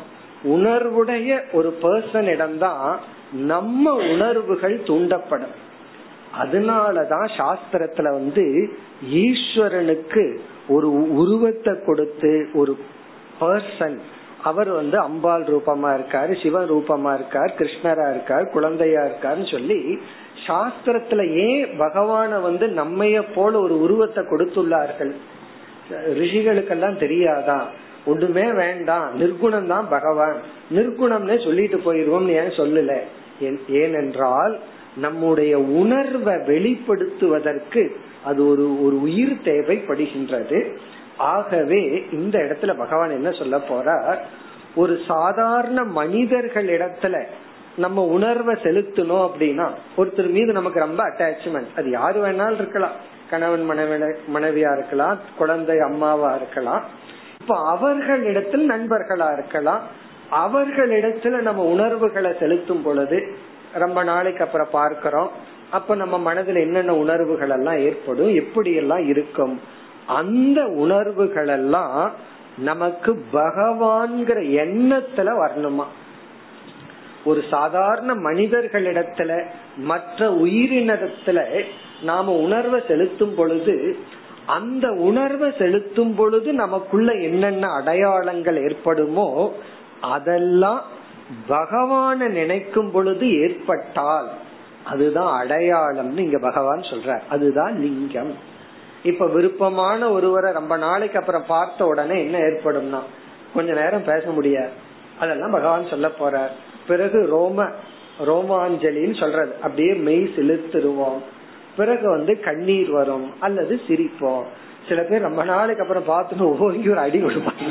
உணர்வுடைய ஒரு பர்சனிடம் தான் நம்ம உணர்வுகள் தூண்டப்படும். அதனாலதான் சாஸ்திரத்துல வந்து ஈஸ்வரனுக்கு ஒரு உருவத்தை கொடுத்து ஒரு பர்சன் அவர் வந்து அம்பாள் ரூபமா இருக்காரு சிவ ரூபமா இருக்கார் கிருஷ்ணரா இருக்கார் குழந்தையா இருக்காருன்னு சொல்லி சாஸ்திரத்துல ஏன் பகவான வந்து நம்மைய போல ஒரு உருவத்தை கொடுத்துள்ளார்கள்? ரிஷிகளுக்கெல்லாம் தெரியாதான் ஒண்ணுமே வேண்டாம் நிர்குணம் தான் பகவான். நிர்குணம்னே சொல்லிட்டு போயிருவோம் ஏன் சொல்லல? ஏனென்றால் நம்முடைய உணர்வை வெளிப்படுத்துவதற்கு அது ஒரு ஒரு உயிர் தேவைப்படுகின்றது. ஆகவே இந்த இடத்துல பகவான் என்ன சொல்ல போறார்? ஒரு சாதாரண மனிதர்கள் இடத்துல நம்ம உணர்வை செலுத்தணும் அப்படின்னா ஒருத்தர் மீது நமக்கு ரொம்ப அட்டாச்மெண்ட் அது யாரு வேணாலும் இருக்கலாம். கணவன் மனைவி மனைவியா இருக்கலாம் குழந்தை அம்மாவா இருக்கலாம். இப்ப அவர்களிடத்தில் நண்பர்களா இருக்கலாம். அவர்களிடத்துல நம்ம உணர்வுகளை செலுத்தும் பொழுது ரொம்ப நாளைக்கு அப்புறம் பார்க்கிறோம். அப்ப நம்ம மனதில் என்னென்ன உணர்வுகள் எல்லாம் ஏற்படும்? எப்படி எல்லாம் இருக்கும்? அந்த உணர்வுகள் எல்லாம் நமக்கு பகவான்கிற எண்ணத்துல வரணுமா? ஒரு சாதாரண மனிதர்களிடத்துல மற்ற உயிரினத்துல நாம உணர்வை செலுத்தும் பொழுது அந்த உணர்வை செலுத்தும் பொழுது நமக்குள்ள என்னென்ன அடையாளங்கள் ஏற்படுமோ அதெல்லாம் பகவான நினைக்கும் பொழுது ஏற்பட்டால் அதுதான் அடையாளம்னு இங்க பகவான் சொல்ற அதுதான் லிங்கம். இப்ப விருப்பமான ஒருவரை ரொம்ப நாளைக்கு அப்புறம் பார்த்த உடனே என்ன ஏற்படும்னா கொஞ்ச நேரம் பேச முடியாது. அதெல்லாம் பகவான் சொல்ல போறார். பிறகு ரோம ரோமாஞ்சலின்னு சொல்றது. அப்படியே மெய் செலுத்துருவோம் பிறகு வந்து கண்ணீர் வரும் அல்லது சிரிப்போம். சில பேர் ரொம்ப நாளைக்கு அப்புறம் பார்த்துட்டு ஓங்கி ஒரு அடி கொடுப்பாங்க.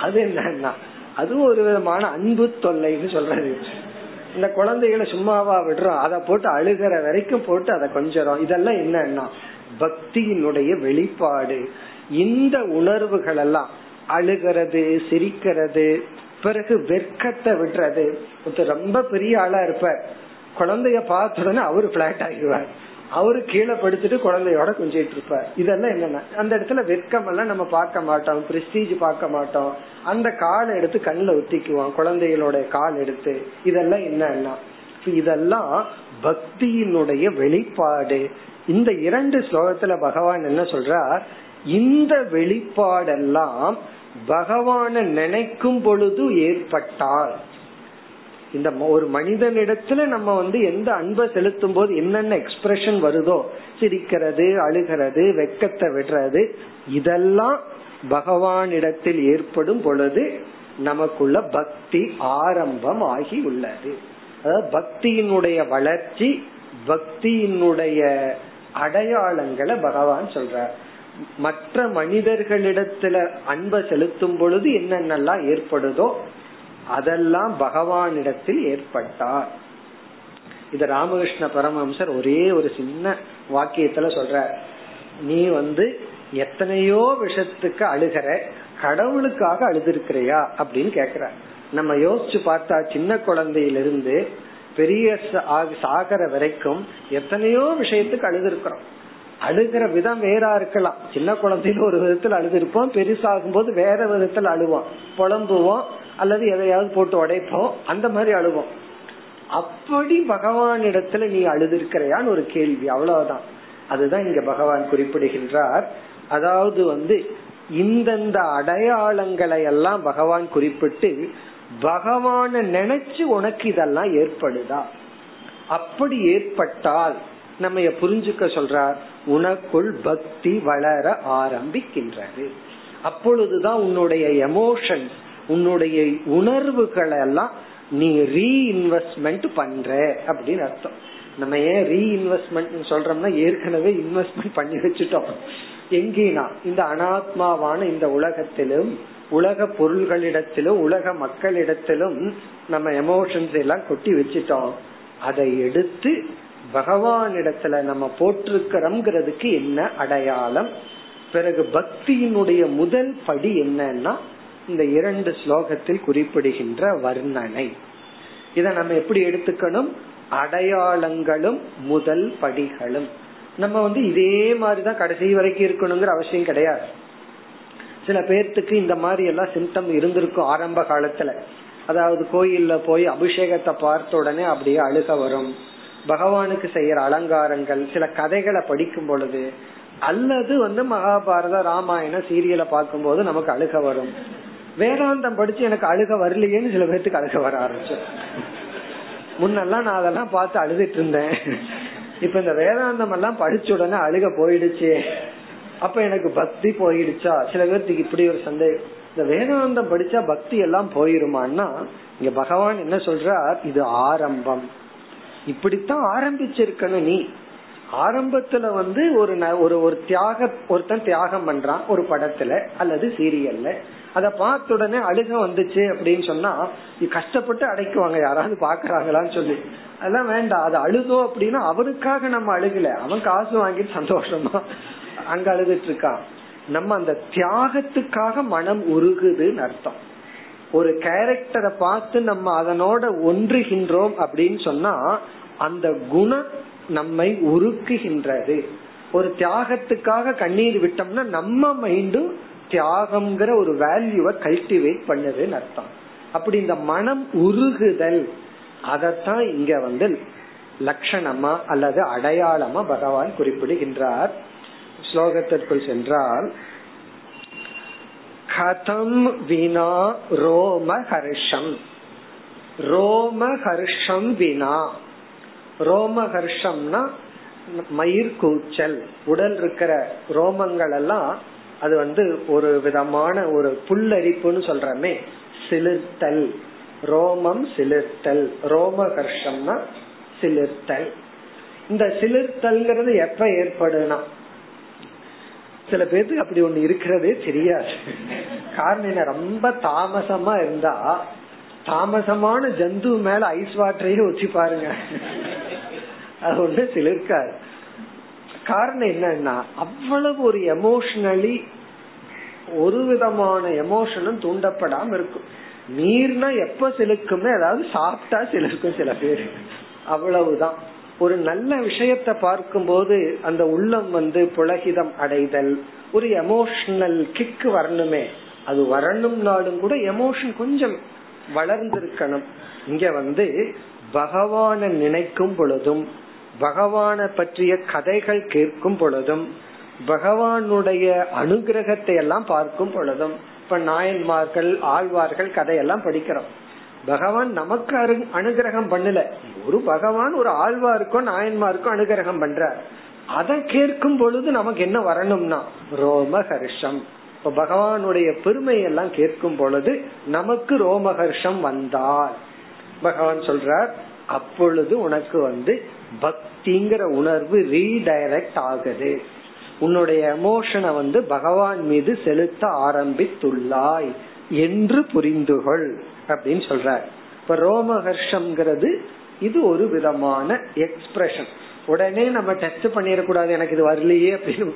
அது என்னன்னா அது ஒரு விதமான அன்பு தொல்லைன்னு சொல்றது. இந்த குழந்தைகளை சும்மாவா விடுறோம். அதை போட்டு அழுகிற வரைக்கும் போட்டு அதை கொஞ்சம் இதெல்லாம் என்னன்னா பக்தியினுடைய வெளிப்பாடு. இந்த உணர்வுகள் எல்லாம் அழுகிறது சிரிக்கிறது பிறகு வெர்க்கத்தை விடுறது. ரொம்ப பெரிய ஆளா இருப்பார். குழந்தைய பார்த்த உடனே அவரு பிளாட் ஆகிடுவார். அவரு கீழே படுத்துட்டு குழந்தையோட கொஞ்சிட்டு இருப்பார். இதெல்லாம் என்னன்னா? அந்த இடத்துல வெட்கம் எல்லாம் நம்ம பார்க்க மாட்டோம் பிரிஸ்டீஜ் பார்க்க மாட்டோம். அந்த காலை எடுத்து கண்ணில் ஒத்திக்குவோம் குழந்தைகளோட கால் எடுத்து. இதெல்லாம் என்னன்னா? இதெல்லாம் பக்தியினுடைய வெளிப்பாடு. இந்த இரண்டு ஸ்லோகத்துல பகவான் என்ன சொல்றார்? இந்த வெளிப்பாடெல்லாம் பகவான நினைக்கும் பொழுது ஏற்பட்டால். இந்த ஒரு மனிதனிடத்துல நம்ம வந்து எந்த அன்பை செலுத்தும் போது என்னென்ன எக்ஸ்பிரஷன் வருதோ சிரிக்கிறது அழுகிறது வெக்கத்தை விடுறது இதெல்லாம் பகவானிடத்தில் ஏற்படும் பொழுது நமக்குள்ள பக்தி ஆரம்பம் ஆகி உள்ளது. அதாவது பக்தியினுடைய வளர்ச்சி பக்தியினுடைய அடையாளங்களை பகவான் சொல்றார். மற்ற மனிதர்களிடத்துல அன்பை செலுத்தும் பொழுது என்னென்னலாம் ஏற்படுதோ அதெல்லாம் பகவானிடத்தில் ஏற்பட்டார். இது ராமகிருஷ்ண பரமஹம்சர் ஒரே ஒரு சின்ன வாக்கியத்துல சொல்ற நீ வந்து எத்தனையோ விஷயத்துக்கு அழுகிற கடவுளுக்காக அழுதுருக்கிறியா அப்படின்னு கேக்குற நம்ம யோசிச்சு பார்த்தா சின்ன குழந்தையிலிருந்து பெரிய சாகர வரைக்கும் எத்தனையோ விஷயத்துக்கு அழுதுருக்கிறோம். அழுகிற விதம் வேறா இருக்கலாம். சின்ன குழந்தையில ஒரு விதத்துல அழுதுருப்போம் பெருசாகும் போது வேற விதத்துல அழுவோம். புலம்புவோம் அல்லது எதையாவது போட்டு உடைப்போம் அந்த மாதிரி அழுவோம். அப்படி பகவானிடத்துல நீ அழுதிருக்கிறையான்னு ஒரு கேள்வி அவ்வளவுதான். அதுதான் இங்க பகவான் குறிப்பிடுகின்றார். அதாவது வந்து இந்தந்த அடையாளங்களை எல்லாம் பகவான் குறிப்பிட்டு பகவான நினைச்சு உனக்கு இதெல்லாம் ஏற்படுதா? அப்படி ஏற்பட்டால் நம்ம புரிஞ்சுக்க சொல்றார் உனக்குள் பக்தி வளர ஆரம்பிக்கின்றது. அப்பொழுதுதான் உன்னுடைய எமோஷன்ஸ் உன்னுடைய உணர்வுகளை எல்லாம் நீ ரீஇன்வெஸ்ட்மெண்ட் பண்ற அப்படின்னு அர்த்தம். நம்ம ஏன் ரீஇன்வெஸ்ட்மெண்ட் சொல்றோம்னா ஏற்கனவே இன்வெஸ்ட்மெண்ட் பண்ணி வச்சுட்டோம். எங்கேனா இந்த அனாத்மாவான இந்த உலகத்திலும் உலக பொருள்களிடத்திலும் உலக மக்களிடத்திலும் நம்ம எமோஷன்ஸ் எல்லாம் கொட்டி வச்சுட்டோம். அதை எடுத்து பகவானிடத்துல நம்ம போட்டிருக்கிறோம்ங்கிறதுக்கு என்ன அடையாளம்? பிறகு பக்தியினுடைய முதல் படி என்னன்னா இந்த இரண்டு ஸ்லோகத்தில் குறிப்பிடுகின்ற வர்ணனை. இத நம்ம எப்படி எடுத்துக்கணும்? அடையாளங்களும் முதல் படிகளும். நம்ம வந்து இதே மாதிரிதான் கடைசி வரைக்கும் இருக்கணுங்கிற அவசியம் கிடையாது. சில பேர்த்துக்கு இந்த மாதிரி எல்லாம் சிம்டம் இருந்திருக்கும் ஆரம்ப காலத்துல. அதாவது கோயில்ல போய் அபிஷேகத்தை பார்த்த உடனே அப்படியே அழுக வரும். பகவானுக்கு செய்யற அலங்காரங்கள் சில கதைகளை படிக்கும் பொழுது அல்லது வந்து மகாபாரத ராமாயண சீரியலை பார்க்கும் போது நமக்கு அழுக வரும். வேதாந்தம் படிச்சு எனக்கு அழுக வரலையேன்னு சில பேர்த்துக்கு அழுக வர ஆரம்பிச்சு முன்னெல்லாம் நான் அதெல்லாம் பார்த்து அழுதுட்டு இருந்தேன். இப்ப இந்த வேதாந்தம் எல்லாம் படிச்ச உடனே அழுக போயிடுச்சு. அப்ப எனக்கு பக்தி போயிடுச்சா? சில பேர்த்துக்கு இப்படி ஒரு சந்தேகம். இந்த வேதாந்தம் படிச்சா பக்தி எல்லாம் போயிருமான்னா இங்க பகவான் என்ன சொல்றார்? இது ஆரம்பம். இப்படித்தான் ஆரம்பிச்சிருக்கணும் நீ. ஆரம்பத்துல வந்து ஒரு ஒரு ஒரு தியாக ஒருத்தன் தியாகம் பண்றான் ஒரு படத்துல அல்லது சீரியல்ல. அத பார்த்த உடனே அழுக வந்துச்சு அப்படின்னு சொன்னா கஷ்டப்பட்டு அடைக்குவாங்க. யாராவது பாக்குறாங்களான்னு சொல்லி. அதெல்லாம் வேண்டாம். அது அழுதோ அப்படின்னா அவனுக்காக நம்ம அழுகல. அவன் காசு வாங்கிட்டு சந்தோஷமா அங்க அழுதுட்டு இருக்கான். நம்ம அந்த தியாகத்துக்காக மனம் உருகுதுன்னு அர்த்தம். ஒரு கேரக்டரை பார்த்து நம்ம அதனோட ஒன்றுகின்றோம் அப்படின்னு சொன்னா அந்த குணம் நம்மை உருக்குகின்றது. ஒரு தியாகத்துக்காக கண்ணீர் விட்டோம்னா நம்ம மைண்டும் தியாகம்ங்கிற ஒரு வேல்யூவை கல்டிவேட் பண்ணுதுன்னு அர்த்தம். அப்படி இந்த மனம் உருகுதல் அதத்தான் இங்க வந்து லட்சணமா அல்லது அடையாளமா பகவான் குறிப்பிடுகின்றார். ஸ்லோகத்திற்குள் சென்றால் கதம் வினா ரோம ஹர்ஷம். ரோம ஹர்ஷம் வினா. ரோம ஹர்ஷம்னா மயிர் கூச்சல் உடல் இருக்கிற ரோமங்கள் எல்லாம் அது வந்து ஒரு விதமான ஒரு புல்லரிப்புன்னு சொல்றமே சிலிர்த்தல். ரோமம் சிலிர்த்தல். ரோமகர்ஷம்னா சிலிர்த்தல். இந்த சிலிர்த்தல்ங்கிறது எப்ப ஏற்படுனா சில பேருக்கு அப்படி ஒண்ணு இருக்கிறதே தெரியாது. காரணம் என்ன? ரொம்ப தாமசமா இருந்தா தாமசமான ஜந்து மேல ஐஸ் வாட்டரையும் வச்சு பாருங்க. அது ஒண்ணு சிலிர்க்காது காரணம் என்னன்னா அவ்வளவு ஒரு எமோஷனலி ஒரு விதமான எமோஷனும் தூண்டப்படாம இருக்கும். நீர்னா எப்ப சிலுக்குமே அதாவது சாப்பிட்டா சிலுக்கும் சில பேர். அவ்வளவுதான். ஒரு நல்ல விஷயத்த பார்க்கும்போது அந்த உள்ளம் வந்து புலகிதம் அடைதல் ஒரு எமோஷனல் கிக் வரணுமே. அது வரணும்னாலும் கூட எமோஷன் கொஞ்சம் வளர்ந்திருக்கணும். இங்க வந்து பகவான நினைக்கும் பொழுதும் பகவான பற்றிய கதைகள் கேட்கும் பொழுதும் பகவானுடைய அனுகிரகத்தை எல்லாம் பார்க்கும் பொழுதும் இப்ப நாயன்மார்கள் ஆழ்வார்கள் கதையெல்லாம் படிக்கிறோம். பகவான் நமக்கு அரு அனுகிரகம் பண்ணல. ஒரு பகவான் ஒரு ஆழ்வாருக்கும் நாயன்மாருக்கும் அனுகிரகம் பண்ற அதை கேட்கும் பொழுது நமக்கு என்ன வரணும்னா ரோமஹர்ஷம். இப்ப பகவானுடைய பெருமையெல்லாம் கேட்கும் பொழுது நமக்கு ரோமஹர்ஷம் வந்தால். பகவான் சொல்றார் அப்பொழுது உனக்கு வந்து பக்திங்கிற உணர்வு ரீடைரக்ட் ஆகுது. உன்னுடைய எமோஷனை வந்து பகவான் மீது செலுத்த ஆரம்பித்துள்ளாய் என்று புரிந்துகொள். அப்படின்னு சொல்றார். இப்ப ரோமஹர்ஷம்ங்கிறது இது ஒரு விதமான எக்ஸ்பிரஷன் உடனே நம்ம டச் பண்ணிடக்கூடாது எனக்கு இது வரலையே அப்படின்னு.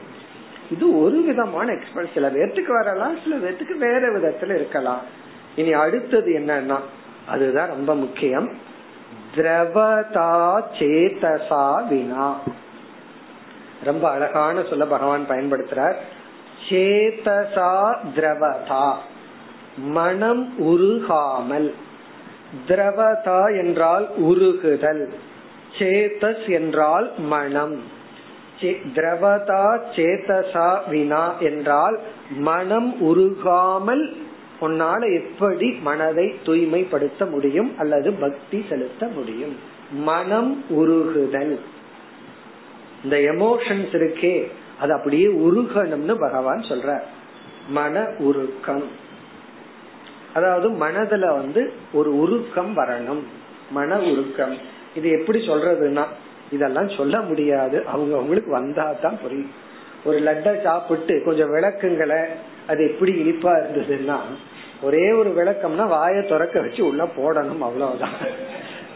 இது ஒரு விதமான எக்ஸ்பிரஷன் சில பேர்த்துக்கு வரலாம் சில பேர்த்துக்கு வேற விதத்துல இருக்கலாம். இனி அடுத்தது என்னன்னா அதுதான் ரொம்ப முக்கியம். திரவதா சேதசா வினா. ரொம்ப அழகான சொல்ல பகவான் பயன்படுத்துறார். சேதசா திரவதா. மனம் உருகாமல். திரவதா என்றால் உருகுதல். சேதஸ் என்றால் மனம். திரவதா சேதசா வினா என்றால் மனம் உருகாமல் உன்னால எப்படி மனதை தூய்மைப்படுத்த முடியும் அல்லது பக்தி செலுத்த முடியும். மனம் உருகுதல். இந்த எமோஷன்ஸ் இருக்கே அது அப்படியே உருகணும்னு பகவான் சொல்ற மன உருக்கம். அதாவது மனதுல வந்து ஒரு உருக்கம் வரணும். மன உருக்கம். இது எப்படி சொல்றதுன்னா இதெல்லாம் சொல்ல முடியாது. அவங்க அவங்களுக்கு வந்தா தான் புரியும். ஒரு லட்டை சாப்பிட்டு கொஞ்சம் விளக்குங்களை அது எப்படி இனிப்பா இருந்ததுன்னா ஒரே ஒரு விளக்கம்னா வாய துறக்க வச்சு உள்ள போடணும் அவ்வளவுதான்.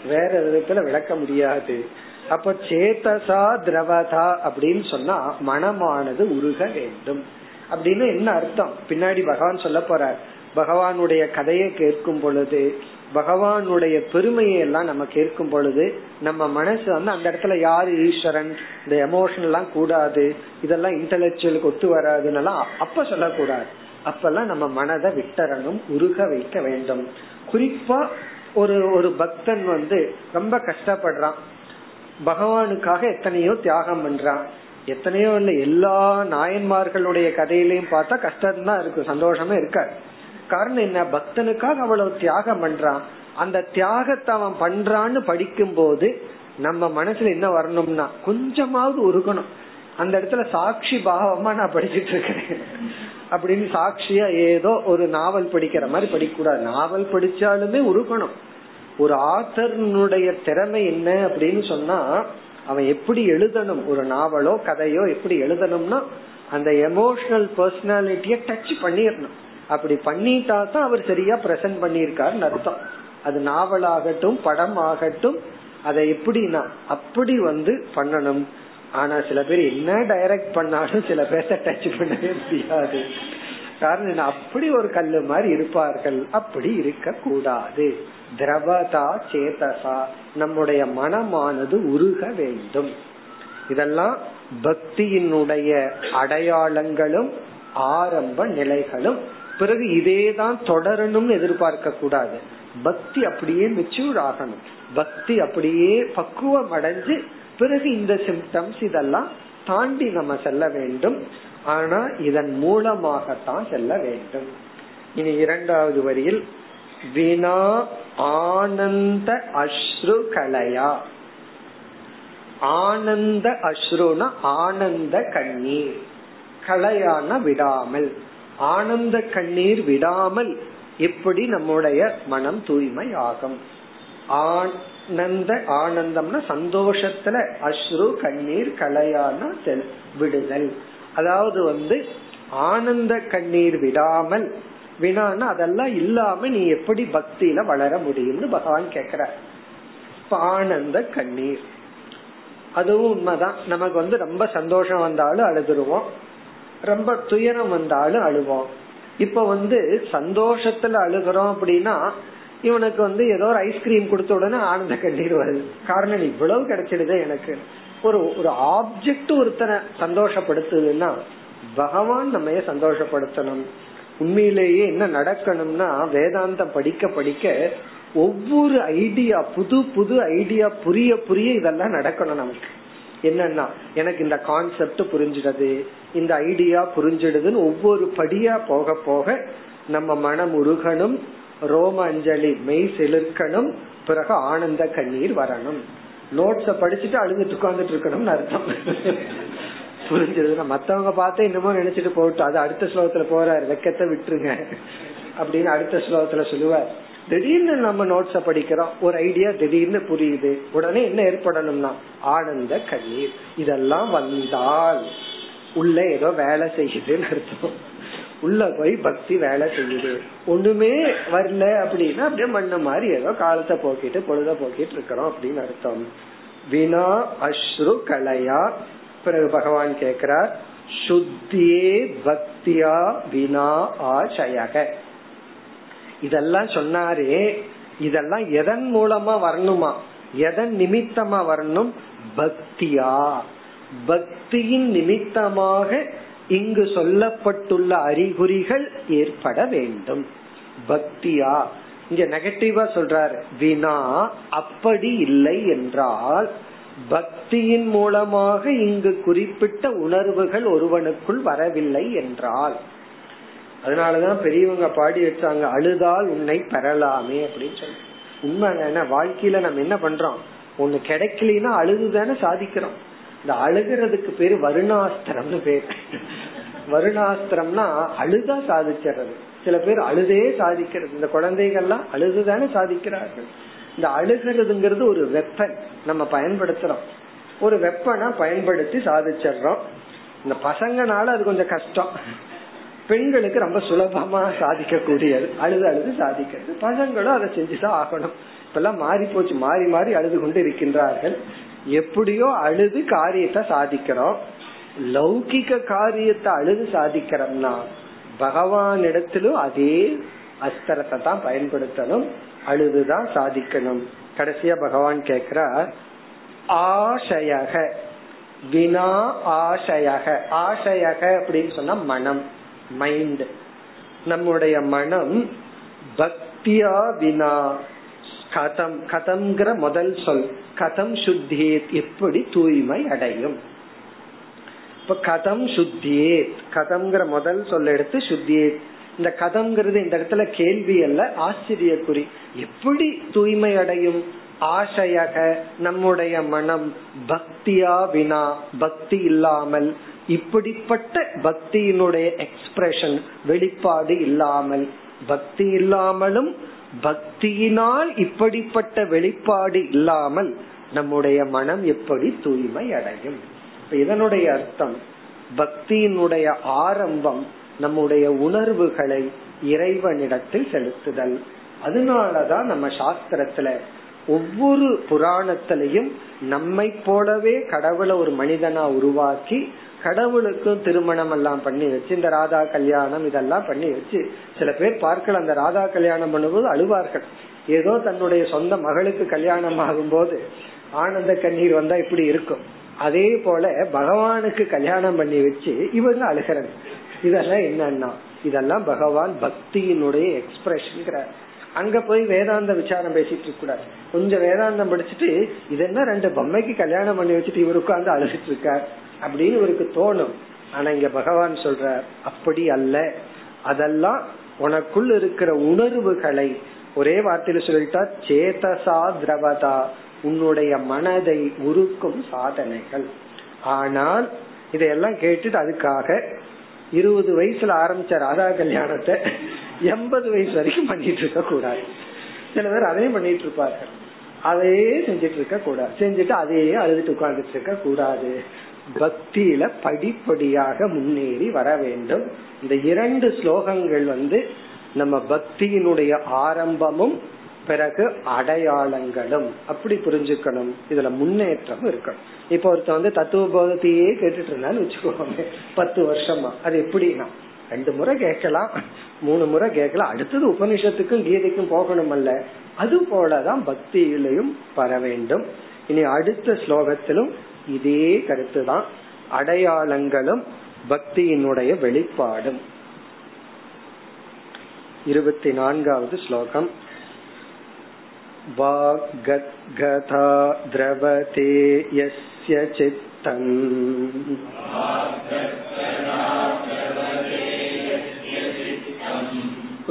வேற விதத்துல விளக்க முடியாது. அப்ப சேத்தசா திரவதா அப்படின்னு சொன்னா மனமானது உருக வேண்டும். அப்படின்னு என்ன அர்த்தம்? பின்னாடி பகவான் சொல்ல போறார். பகவானுடைய கதையை கேட்கும் பொழுது பகவானுடைய பெருமையை எல்லாம் நம்ம கேட்கும் பொழுது நம்ம மனசு வந்து அந்த இடத்துல யாரு ஈஸ்வரன் இந்த எமோஷன் எல்லாம் கூடாது இதெல்லாம் இன்டலெக்சுவலுக்கு ஒத்து வராதுன்னு அப்ப சொல்லக்கூடாது. அப்பெல்லாம் நம்ம மனதை விட்டரணும் உருக வைக்க வேண்டும். குறிப்பா ஒரு ஒரு பக்தன் வந்து ரொம்ப கஷ்டப்படுறான். பகவானுக்காக எத்தனையோ தியாகம் பண்றான். எத்தனையோ இல்ல எல்லா நாயன்மார்களுடைய கதையிலையும் பார்த்தா கஷ்டம் தான் இருக்கு சந்தோஷமே இருக்காது காரணம் என்ன? பக்தனுக்காக அவ்வளவு தியாகம் பண்றான். அந்த தியாகத்தை அவன் பண்றான்னு படிக்கும் போது நம்ம மனசுல என்ன வரணும்னா கொஞ்சமாவது உருகணும். அந்த இடத்துல சாட்சி பாவமா நான் படிச்சுட்டு இருக்கேன். அப்படின்னு சாட்சியா ஏதோ ஒரு நாவல் படிக்கிற மாதிரி படிக்கக்கூடாது நாவல் படிச்சாலுமே உருகணும். ஒரு ஆத்தர்னுடைய திறமை என்ன அப்படின்னு சொன்னா அவன் எப்படி எழுதணும்? ஒரு நாவலோ கதையோ எப்படி எழுதணும்னா அந்த எமோஷனல் பர்சனாலிட்டிய டச் பண்ணிடணும். அப்படி பண்ணிட்டா தான் அவர் சரியா பிரசன்ட் பண்ணியிருக்காருன்னு அர்த்தம். அது நாவலாகட்டும் படம் ஆகட்டும் அதை எப்படின்னா அப்படி வந்து பண்ணணும். ஆனா சில பேர் என்ன டைரக்ட் பண்ணாலும் சில பேர்த்த டச் பண்ணவே முடியாது. காரணம் அப்படி ஒரு கல்லு மாதிரி இருப்பார்கள். அப்படி இருக்க கூடாது திரவதா சேதசா. நம்முடைய மனமானது உருக வேண்டும். இதெல்லாம் பக்தியினுடைய அடையாளங்களும் ஆரம்ப நிலைகளும் பிறகு இதே தான் தொடரணும்னு எதிர்பார்க்க கூடாது. பக்தி அப்படியே மெச்சூர் ஆகணும். பக்தி அப்படியே பக்குவம் அடைஞ்சு பிறகு இந்த சிம்டம்ஸ் இதெல்லாம் தாண்டி நம்ம செல்ல வேண்டும். ஆனா இதன் மூலமாகத்தான் செல்ல வேண்டும். இனி இரண்டாவது வரியில் வினா ஆனந்த அஸ்ரு கலையா? ஆனந்த அஸ்ருனா ஆனந்த கண்ணீர். கலையான விடாமல். ஆனந்த கண்ணீர் விடாமல் எப்படி நம்முடைய மனம் தூய்மை ஆகும் ஆனந்த ஆனந்தம்னா சந்தோஷத்துல அஸ்ரு கண்ணீர் கலையான விடுதல். அதாவது வந்து ஆனந்த கண்ணீர் விடாமல் வினான்னா அதெல்லாம் இல்லாம நீ எப்படி பக்தியில வளர முடியும்னு பகவான் கேக்குற ஆனந்த கண்ணீர். அதுவும் உண்மைதான். நமக்கு வந்து ரொம்ப சந்தோஷம் வந்தாலும் அழுதுருவோம். ரொம்ப துயரம் வந்தாலும் அழுவோம் இப்ப வந்து சந்தோஷத்துல அழுகிறோம் அப்படின்னா இவனுக்கு வந்து ஏதோ ஒரு ஐஸ்கிரீம் கொடுத்த உடனே ஆனந்த கண்ணீர் வருது காரணம் இவ்வளவு கிடைச்சிடுது எனக்கு. ஒரு ஒரு ஆப்ஜெக்ட் ஒருத்தனை சந்தோஷப்படுத்துதுன்னா பகவான் நம்ம சந்தோஷப்படுத்தணும். உண்மையிலேயே என்ன நடக்கணும்னா வேதாந்தம் படிக்க படிக்க ஒவ்வொரு ஐடியா புது புது ஐடியா புரிய புரிய இதெல்லாம் நடக்கணும் நமக்கு. என்னன்னா எனக்கு இந்த கான்செப்ட் புரிஞ்சிடுது இந்த ஐடியா புரிஞ்சிடுதுன்னு ஒவ்வொரு படியா போக போக நம்ம மனம் உருகணும் ரோம அஞ்சலி மெய் செலுக்கணும் பிறகு ஆனந்த கண்ணீர் வரணும். நோட்ஸ படிச்சுட்டு அழுதுட்டு உட்கார்ந்துட்டு இருக்கணும்னு அர்த்தம். புரிஞ்சிருது மத்தவங்க பார்த்து இன்னமும் நினைச்சிட்டு போட்டோம் அது அடுத்த ஸ்லோகத்துல போறாரு வெக்கத்தை விட்டுருங்க. அப்படின்னு அடுத்த ஸ்லோகத்துல சொல்லுவார். திடீர்னு நம்ம நோட்ஸ படிக்கிறோம் ஒரு ஐடியா திடீர்னு புரியுது. உடனே என்ன ஏற்படணும்னா ஆனந்த கண்ணீர். இதெல்லாம் வந்தால் உள்ள ஏதோ வேலை செய்யுதுன்னு அர்த்தம். உள்ள போய் பக்தி வேலை செய்யுது. ஒண்ணுமே வரல அப்படின்னா அப்படியே மண்ண மாதிரி ஏதோ காலத்தை போக்கிட்டு பொழுத போக்கிட்டு இருக்கிறோம் அப்படின்னு அர்த்தம். வினா அஸ்ரு கலையா. பிறகு பகவான் கேக்குறார் சுத்தியே பக்தியா வினா ஆசயக இதெல்லாம் சொன்னாரே இதெல்லாம் எதன் மூலமா வரணுமா? எதன் நிமித்தமா வரணும்? பக்தியா? பக்தியின் நிமித்தமாக இங்கு சொல்லப்பட்டுள்ள அறிகுறிகள் ஏற்பட வேண்டும். பக்தியா? இங்க நெகட்டிவா சொல்றார். வினா அப்படி இல்லை என்றால் பக்தியின் மூலமாக இங்கு குறிப்பிட்ட உணர்வுகள் ஒருவனுக்குள் வரவில்லை என்றால் அதனாலதான் பெரியவங்க பாடி வச்சாங்க அழுதால் உன்னை பெறலாமே அப்படின்னு சொல்லி உண்மை என்ன வாழ்க்கையில நம்ம என்ன பண்றோம்? ஒண்ணு கிடைக்கலன்னா அழுதுதானே சாதிக்கிறோம். இந்த அழுகிறதுக்கு பேரு வருணாஸ்திரம்னு பேர். வருணாஸ்திரம்னா அழுதா சாதிச்சிடுறது. சில பேர் அழுதே சாதிக்கிறது. இந்த குழந்தைகள்லாம் அழுதுதானே சாதிக்கிறார்கள். இந்த அழுகிறதுங்கிறது ஒரு வெப்பன் நம்ம பயன்படுத்துறோம். ஒரு வெப்பனா பயன்படுத்தி சாதிச்சிடுறோம். இந்த பசங்கனால அது கொஞ்சம் கஷ்டம். பெண்களுக்கு ரொம்ப சுலபமா சாதிக்க கூடியது அழுது அழுது சாதிக்கிறது. பசங்களும் அதை செஞ்சுதான் ஆகணும். இப்பெல்லாம் மாறி போச்சு. மாறி மாறி அழுது கொண்டு இருக்கின்றார்கள். எப்படியோ அழுது காரியத்தை சாதிக்கிறோம். லௌகிக காரியத்தை அழுது சாதிக்கிறோம்னா பகவான் இடத்திலும் அதே அஸ்திரத்தை தான் பயன்படுத்தணும். அழுதுதான் சாதிக்கணும். கடைசியா பகவான் கேக்குறார் ஆசையக. வினா ஆசையக. ஆசையக அப்படின்னு சொன்னா மனம். மைண்ட் நம்முடைய மனம் பக்தியா வினா. கதம் கதம்ங்கிற முதல் சொல். கதம் சுத்தியே எப்படி தூய்மை அடையும்? இப்ப கதம் சுத்தியே கதம்ங்கிற முதல் சொல் எடுத்து சுத்தியே இந்த கதம்ங்கிறது இந்த இடத்துல கேள்வி அல்ல ஆச்சரியக்குறி. எப்படி தூய்மை அடையும்? ஆசையக நம்முடைய மனம் பக்தியா வினா பக்தி இல்லாமல் இப்படிப்பட்ட பக்தியினுடைய எக்ஸ்பிரஷன் வெளிப்பாடு இல்லாமல் பக்தி இல்லாமலும் பக்தியினால் இப்படிப்பட்ட வெளிப்பாடு இல்லாமல் நம்முடைய மனம் எப்படி தூய்மை அடையும் இதனுடைய அர்த்தம் பக்தியினுடைய ஆரம்பம் நம்முடைய உணர்வுகளை இறைவனிடத்தில் செலுத்துதல். அதனாலதான் நம்ம சாஸ்திரத்துல ஒவ்வொரு புராணத்திலையும் நம்மை போலவே கடவுளை ஒரு மனிதனா உருவாக்கி கடவுளுக்கும் திருமணம் எல்லாம் பண்ணி வச்சு இந்த ராதா கல்யாணம் இதெல்லாம் பண்ணி வச்சு சில பேர் பார்க்கல அந்த ராதா கல்யாணம் பண்ணும்போது அழுவார்கள். ஏதோ தன்னுடைய சொந்த மகளுக்கு கல்யாணம் ஆகும் போது ஆனந்த கண்ணீர் வந்தா இப்படி இருக்கும். அதே போல பகவானுக்கு கல்யாணம் பண்ணி வச்சு இவங்க அழுகிறது இதெல்லாம் என்னன்னா இதெல்லாம் பகவான் பக்தியினுடைய எக்ஸ்பிரஷன் அங்க போய் வேதாந்த விசாரம் பேசிட்டு இருக்க கூடாது கொஞ்சம் வேதாந்தம் படிச்சுட்டு இது என்ன ரெண்டு பொம்மைக்கு கல்யாணம் பண்ணி வச்சுட்டு இவரு உட்கார்ந்து அழுகிட்டு இருக்கார்? அப்படின்னு இவருக்கு தோணும். ஆனா இங்க பகவான் சொல்ற அப்படி அல்ல. அதெல்லாம் உனக்குள் இருக்கிற உணர்வுகளை ஒரே வார்த்தையில சொல்லிட்டா சேதசா திரவதா. உன்னுடைய மனதை உருக்கும் சாதனைகள். ஆனால் இதையெல்லாம் கேட்டுட்டு அதுக்காக இருபது வயசுல ஆரம்பிச்ச ராதா கல்யாணத்தை எண்பது வயசு வரைக்கும் பண்ணிட்டு இருக்க கூடாது. சில பேர் அதையும் பண்ணிட்டு இருப்பார்கள். அதையே செஞ்சிட்டு இருக்க கூடாது. செஞ்சுட்டு அதையே அழுதுட்டு உட்கார்ந்துட்டு இருக்க கூடாது. பக்தியில படிப்படியாக முன்னேறி வர வேண்டும். இந்த இரண்டு ஸ்லோகங்கள் வந்து நம்ம பக்தியினுடைய ஆரம்பமும் பிறகு அடையாளங்களும். அப்படி புரிஞ்சுக்கணும். இதுல முன்னேற்றம் இருக்கணும். இப்ப ஒருத்த வந்து தத்துவ போதத்தையே கேட்டுட்டு இருந்தான்னு வச்சுக்கோமே. பத்து வருஷமா. அது எப்படின்னா ரெண்டு முறை கேட்கலாம் மூணு முறை கேட்கலாம் அடுத்தது உபனிஷத்துக்கும் கீதைக்கும் போகணும் அல்ல அது போலதான் பக்தியிலையும் வர வேண்டும் இனி அடுத்த ஸ்லோகத்திலும் இதே கருத்து தான் அடையாளங்களும் பக்தியினுடைய வெளிப்பாடும் இருபத்தி நான்காவது ஸ்லோகம் वाग्गद्गता द्रवते यस्य चित्तम्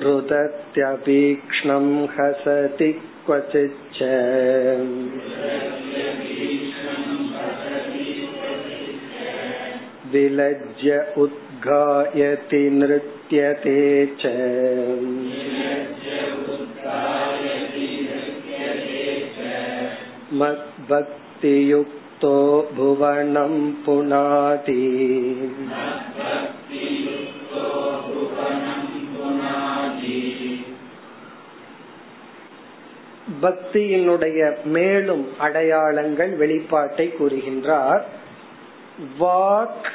रुदत्यपीक्ष्णं हसति क्वचिच्च विलज्य उद्गायति नृत्यते च मद्भक्तियुक्तो भुवनं पुनाति பக்தியினுடைய மேலும் அடையாளங்கள் வெளிப்பாட்டை கூறுகின்றார். வாக்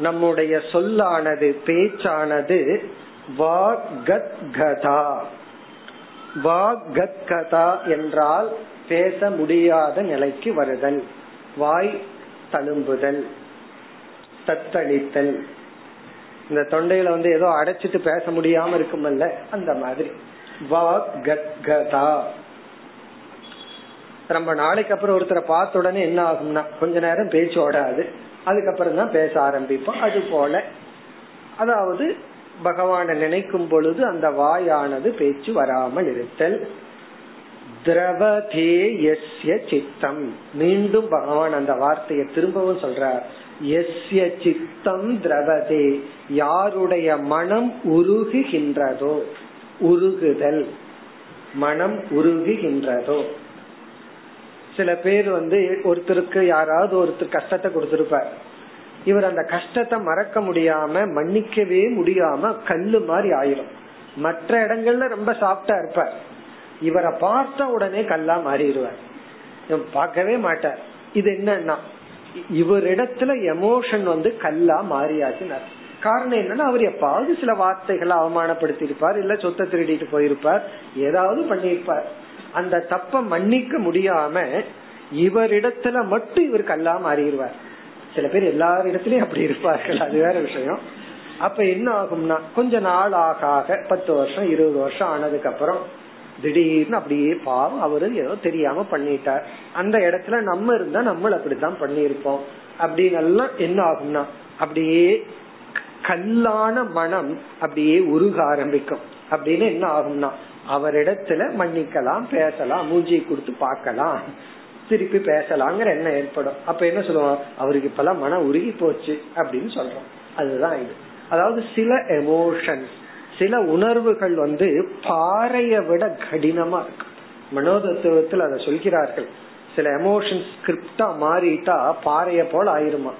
நம்முடைய சொல்லானது பேச்சானது வாகத்கதா வாகத்கதா என்றால் பேச முடியாத நிலைக்கு வருதல் வாய் தழும்புதல் தத்தளித்தல். இந்த தொண்டையில வந்து ஏதோ அடைச்சிட்டு பேச முடியாம இருக்குமல்ல அந்த மாதிரி. வாகத்கதா ரொம்ப நாளைக்கு அப்புறம் ஒருத்தரை பார்த்த உடனே என்ன ஆகும்னா கொஞ்ச நேரம் பேச்சு ஓடாது. அதுக்கப்புறம் தான் பேச ஆரம்பிப்போம். அது போல. அதாவது பகவான நினைக்கும் பொழுது அந்த வாயானது பேச்சு வராமல் இருத்தல். திரவதே எஸ்ய சித்தம். மீண்டும் பகவான் அந்த வார்த்தையை திரும்பவும் சொல்றார். எஸ்ய சித்தம் திரவதே. யாருடைய மனம் உருகுகின்றதோ உருகுதல். மனம் உருகுகின்றதோ. சில பேர் வந்து ஒருத்தருக்கு யாராவது ஒருத்தர் கஷ்டத்தை கொடுத்திருப்பார். இவர் அந்த கஷ்டத்தை மறக்க முடியாம மன்னிக்கவே முடியாம கல்லு மாதிரி ஆயிரும். மற்ற இடங்கள்ல ரொம்ப சாப்டா இருப்பார். இவரை பார்த்த உடனே கல்லா மாறிடுவார். பார்க்கவே மாட்டார். இது என்னன்னா இவரிடத்துல எமோஷன் வந்து கல்லா மாறியாச்சுன்னு காரணம் என்னன்னா அவர் எப்பாவது சில வார்த்தைகளை அவமானப்படுத்தி இருப்பார் இல்ல சொத்தை திருடிட்டு போயிருப்பார் ஏதாவது பண்ணிருப்பார் அந்த தப்ப மன்னிக்க முடியாம இவரிடத்துல மட்டும் இவர் கல்லா மாறிடுவார் சில பேர் எல்லாரிடத்திலயும் அப்படி இருப்பார்கள். அது வேற விஷயம். அப்ப என்ன ஆகும்னா கொஞ்ச நாள் ஆக ஆக பத்து வருஷம் இருபது வருஷம் ஆனதுக்கு அப்புறம் திடீர்னு அப்படியே பாவம் அவரு ஏதோ தெரியாம பண்ணிட்டார். அந்த இடத்துல நம்ம இருந்தா நம்மள அப்படித்தான் பண்ணிருப்போம் அப்படின்னு எல்லாம் என்ன ஆகும்னா அப்படியே கல்லான மனம் அப்படியே உருக ஆரம்பிக்கும். அப்படின்னு என்ன ஆகும்னா அவரிடத்துல மன்னிக்கலாம் பேசலாம் மூஞ்சி கொடுத்து பார்க்கலாம் திருப்பி பேசலாங்கிற எண்ணம் ஏற்படும். அப்ப என்ன சொல்லுவோம் அவருக்கு இப்பெல்லாம் மனம் உருகி போச்சு அப்படின்னு சொல்றோம். அதுதான் இது. அதாவது சில எமோஷன்ஸ் சில உணர்வுகள் வந்து பாறைய விட கடினமா இருக்கு. மனோதத்துவத்தில் அதை சொல்கிறார்கள். சில எமோஷன்ஸ் ஸ்கிரிப்டா மாறிட்டா பாறைய போல ஆயிருமா?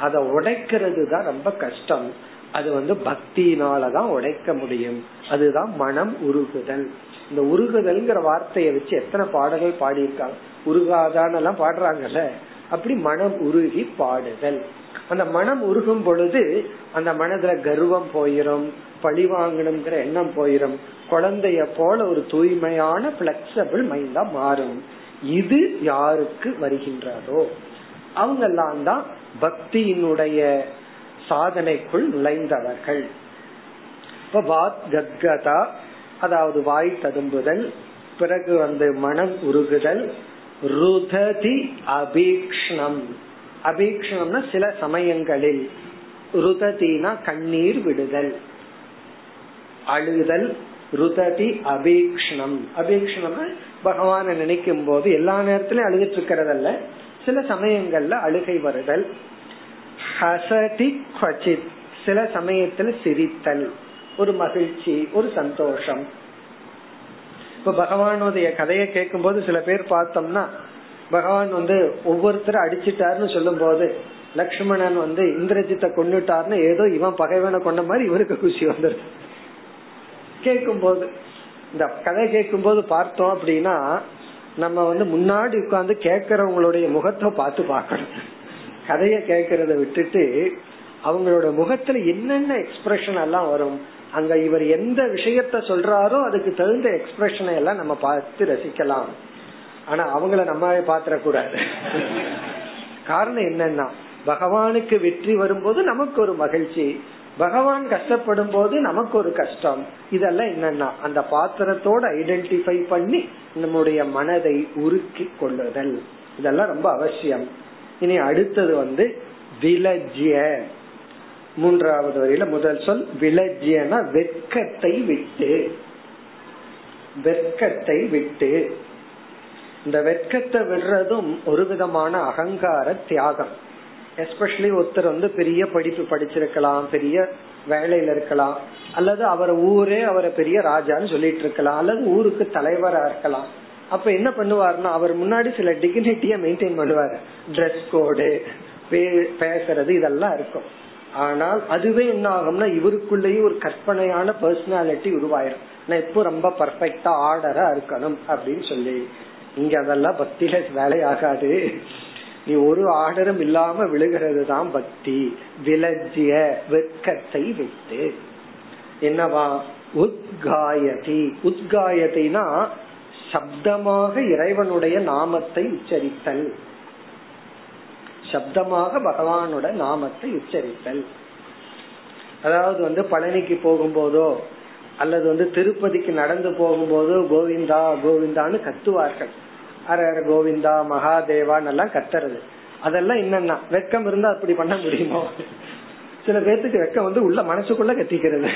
அதை உடைக்கிறது தான் ரொம்ப கஷ்டம். அது வந்து பக்தியினாலதான் உடைக்க முடியும். அதுதான் மனம் உருகுதல். இந்த உருகுதல்ங்கிற வார்த்தையை வச்சு எத்தனை பாடல்கள் பாடியிருக்காங்க? உருகாதான் எல்லாம் பாடுறாங்கல்ல. அப்படி மனம் உருகி பாடுதல். அந்த மனம் உருகும் பொழுது அந்த மனதுல கர்வம் போயிரும் பழி வாங்கணுங்கிற எண்ணம் போயிரும். குழந்தைய போல ஒரு தூய்மையான பிளெக்சபிள் மைண்டா மாறும். இது யாருக்கு வருகின்றதோ? அவங்க எல்லாம் தான் பக்தியினுடைய சாதனைக்குள் நுழைந்தவர்கள். இப்ப வாத் கத்கதா அதாவது வாய் ததும்புதல் பிறகு வந்து மனம் உருகுதல் ருததி அபீக்ஷணம். அபீக்ஷணம்னா சில சமயங்களில். ருததினா கண்ணீர் விடுதல். அழுதல் ருததி அபீக்ஷணம். அபீக்ஷணம்னா பகவான நினைக்கும் போது எல்லா நேரத்திலும் அழுதுட்டு இருக்கிறதல்ல. சில சமயங்கள்ல அழுகை வருதல். ஹசதி குவச்சித். சில சமயத்துல சிரித்தல். ஒரு மகிழ்ச்சி ஒரு சந்தோஷம். இப்ப பகவானுடைய கதையை கேட்கும் போது சில பேர் பார்த்தோம்னா பகவான் வந்து ஒவ்வொருத்தரும் அடிச்சிட்டாருன்னு சொல்லும் போது லக்ஷ்மணன் வந்து இந்திரஜித்தை கொண்டுட்டாருன்னு ஏதோ இவன் பகைவனை கொண்ட மாதிரி இவருக்கு குஷி வந்துருது. கேட்கும் போது இந்த கதை கேட்கும் போது பார்த்தோம் அப்படின்னா நம்ம வந்து முன்னாடி உட்கார்ந்து கேட்கறவங்களுடைய முகத்தை பார்த்து பார்க்கணும். கதைய கேட்கறத விட்டுட்டு அவங்களோட முகத்துல என்னென்ன எக்ஸ்பிரஷன் எல்லாம் வரும் அங்க இவர் எந்த விஷயத்த சொல்றாரோ அதுக்கு தகுந்த எக்ஸ்பிரஷனை எல்லாம் நம்ம பார்த்து ரசிக்கலாம். ஆனா அவங்கள நம்ம பாத்திரக்கூடாது காரணம் என்னன்னா பகவானுக்கு வெற்றி வரும்போது நமக்கு ஒரு மகிழ்ச்சி பகவான் கஷ்டப்படும் போது நமக்கு ஒரு கஷ்டம். இதெல்லாம் என்னன்னா அந்த பாத்திரத்தோட ஐடென்டிஃபை பண்ணி நம்முடைய மனதை உருக்கி கொள்ளுதல். இதெல்லாம் ரொம்ப அவசியம். இனி அடுத்தது வந்து விலஜ்ய மூன்றாவது வரையில முதல் சொல் விலஜ்யனா வெட்கத்தை விட்டு. வெட்கத்தை விட்டு. இந்த வெட்கத்தை விடுறதும் ஒரு விதமான அகங்கார தியாகம். எஸ்பெஷலி ஒருத்தர் வந்து பெரிய படிப்பு படிச்சிருக்கலாம் பெரிய வேலையில இருக்கலாம் அல்லது அவர் ஊரே அவரை பெரிய ராஜான்னு சொல்லிட்டு இருக்கலாம் அல்லது ஊருக்கு தலைவரா இருக்கலாம். அப்ப என்ன பண்ணுவாருன்னா அவர் முன்னாடி சில டிகினிட்டிய மெயின்டைன் பண்ணுவாரு. ட்ரெஸ் கோடு பேசுறது இதெல்லாம் இருக்கும். ஆனால் அதுவே என்ன ஆகும்னா இவருக்குள்ளேயும் ஒரு கற்பனையான பர்சனாலிட்டி உருவாயிரும். நான் எப்போ ரொம்ப பர்ஃபெக்டா ஆர்டரா இருக்கணும் அப்படின்னு சொல்லி. இங்க அதெல்லாம் பக்தியில வேலையாகாது. நீ ஒரு ஆர்டரும் இல்லாம விழுகிறது தான் பக்தி. விலஜிய வெட்கத்தை விட்டு. என்னவா? உத்காயதி. உத்காயத்தினா சப்தமாக இறைவனுடைய நாமத்தை உச்சரித்தல். சப்தமாக பகவானோட நாமத்தை உச்சரித்தல். அதாவது வந்து பழனிக்கு போகும்போதோ அல்லது வந்து திருப்பதிக்கு நடந்து போகும்போதோ கோவிந்தா கோவிந்தான்னு கத்துவார்கள். அரர கோவிந்தா மகாதேவான் எல்லாம் கத்துறது. அதெல்லாம் என்னன்னா வெக்கம் இருந்தா அப்படி பண்ண முடியுமோ? சில பேர்த்துக்கு வெக்கம் வந்து உள்ள மனசுக்குள்ள கத்திக்கிறது.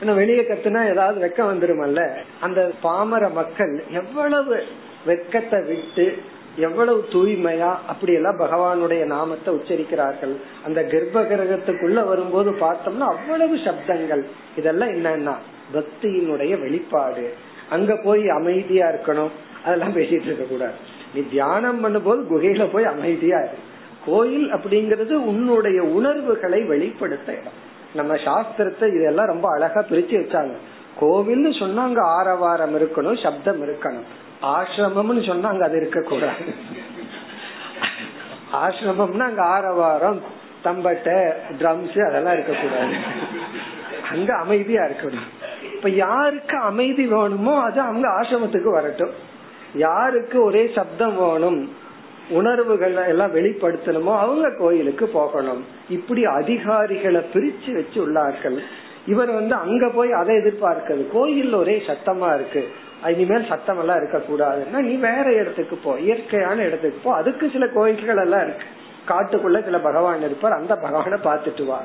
வெளியே கத்துனா ஏதாவது வெக்கம் வந்துருமல்ல? அந்த பாமர மக்கள் எவ்வளவு வெக்கத்தை விட்டு எவ்வளவு தூய்மையா அப்படி எல்லாம் பகவானுடைய நாமத்தை உச்சரிக்கிறார்கள். அந்த கர்ப்ப கிரகத்துக்குள்ள வரும்போது பார்த்தோம்னா அவ்வளவு சப்தங்கள். இதெல்லாம் என்னன்னா பக்தியினுடைய வெளிப்பாடு. அங்க போய் அமைதியா இருக்கணும். அதெல்லாம் பேசிட்டு இருக்க கூடாது. நீ தியானம் பண்ணும்போது குகையில போய் அமைதியா இரு. கோயில் அப்படிங்கறது உன்னுடைய உணர்வுகளை வெளிப்படுத்த இடம். நம்ம சாஸ்திரத்தை இதெல்லாம் ரொம்ப அழகா பிரிச்சு வச்சாங்க. கோவில்னு சொன்னா அங்க ஆரவாரம் இருக்கணும் சப்தம் இருக்கணும். ஆசிரமம்னு சொன்னா அங்க அது இருக்க கூடாது ஆசிரமம்னா அங்க ஆரவாரம் தம்பட்டை ட்ரம்ஸ் அதெல்லாம் இருக்க கூடாது அங்க அமைதியா இருக்கணும். இப்ப யாருக்கு அமைதி வேணுமோ அது அவங்க ஆசிரமத்துக்கு வரட்டும். யாருக்கு ஒரே சப்தம் வேணும் உணர்வுகள் எல்லாம் வெளிப்படுத்தணுமோ அவங்க கோயிலுக்கு போகணும். இப்படி அதிகாரிகளை பிரிச்சு வச்சு உள்ளார்கள். இவர் வந்து அங்க போய் அதை எதிர்பார்க்கிறது கோயில் ஒரே சத்தமா இருக்கு. இனிமேல் சத்தம் எல்லாம் இருக்க கூடாதுன்னா நீ வேற இடத்துக்கு போ. இயற்கையான இடத்துக்கு போ. அதுக்கு சில கோயில்கள் எல்லாம் இருக்கு. காட்டுக்குள்ள சில பகவான் இருப்பார். அந்த பகவானை பார்த்துட்டு வா.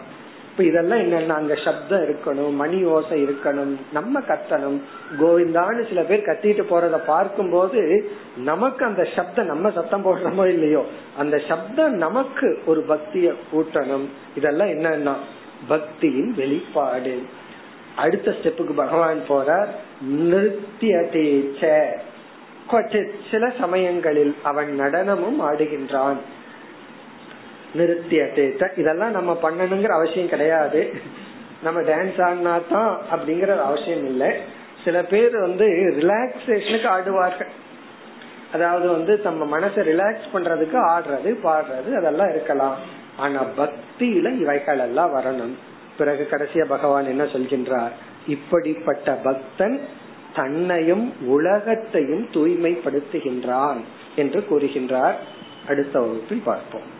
இப்ப இதெல்லாம் என்னன்னா அங்க சப்தம் இருக்கணும் மணி ஓசை இருக்கணும் நம்ம கத்தணும். கோவிந்தான்னு சில பேர் கத்திட்டு போறத பார்க்கும் போது நமக்கு அந்த சப்தம் நம்ம சத்தம் போடுறோமோ இல்லையோ அந்த சப்தம் நமக்கு ஒரு பக்திய கூட்டணும் இதெல்லாம் என்னன்னா பக்தியின் வெளிப்பாடு. அடுத்த ஸ்டெப்புக்கு பகவான் போறார் நிறுத்திய சில சமயங்களில் அவன் நடனமும் ஆடுகின்றான். நிறுத்தியது இதெல்லாம் நம்ம பண்ணணுங்கிற அவசியம் கிடையாது. நம்ம டான்ஸ் ஆடினா தான் அப்படிங்கிற அவசியம் இல்லை. சில பேர் வந்து ரிலாக்ஸேஷனுக்கு ஆடுவார்கள். அதாவது வந்து நம்ம மனசை ரிலாக்ஸ் பண்றதுக்கு ஆடுறது பாடுறது அதெல்லாம் இருக்கலாம். ஆனா பக்தியில இவைகள் எல்லாம் வரணும். பிறகு கடைசியா பகவான் என்ன சொல்கின்றார்? இப்படிப்பட்ட பக்தன் தன்னையும் உலகத்தையும் தூய்மைப்படுத்துகின்றான் என்று கூறுகின்றார். அடுத்த வகுப்பில் பார்ப்போம்.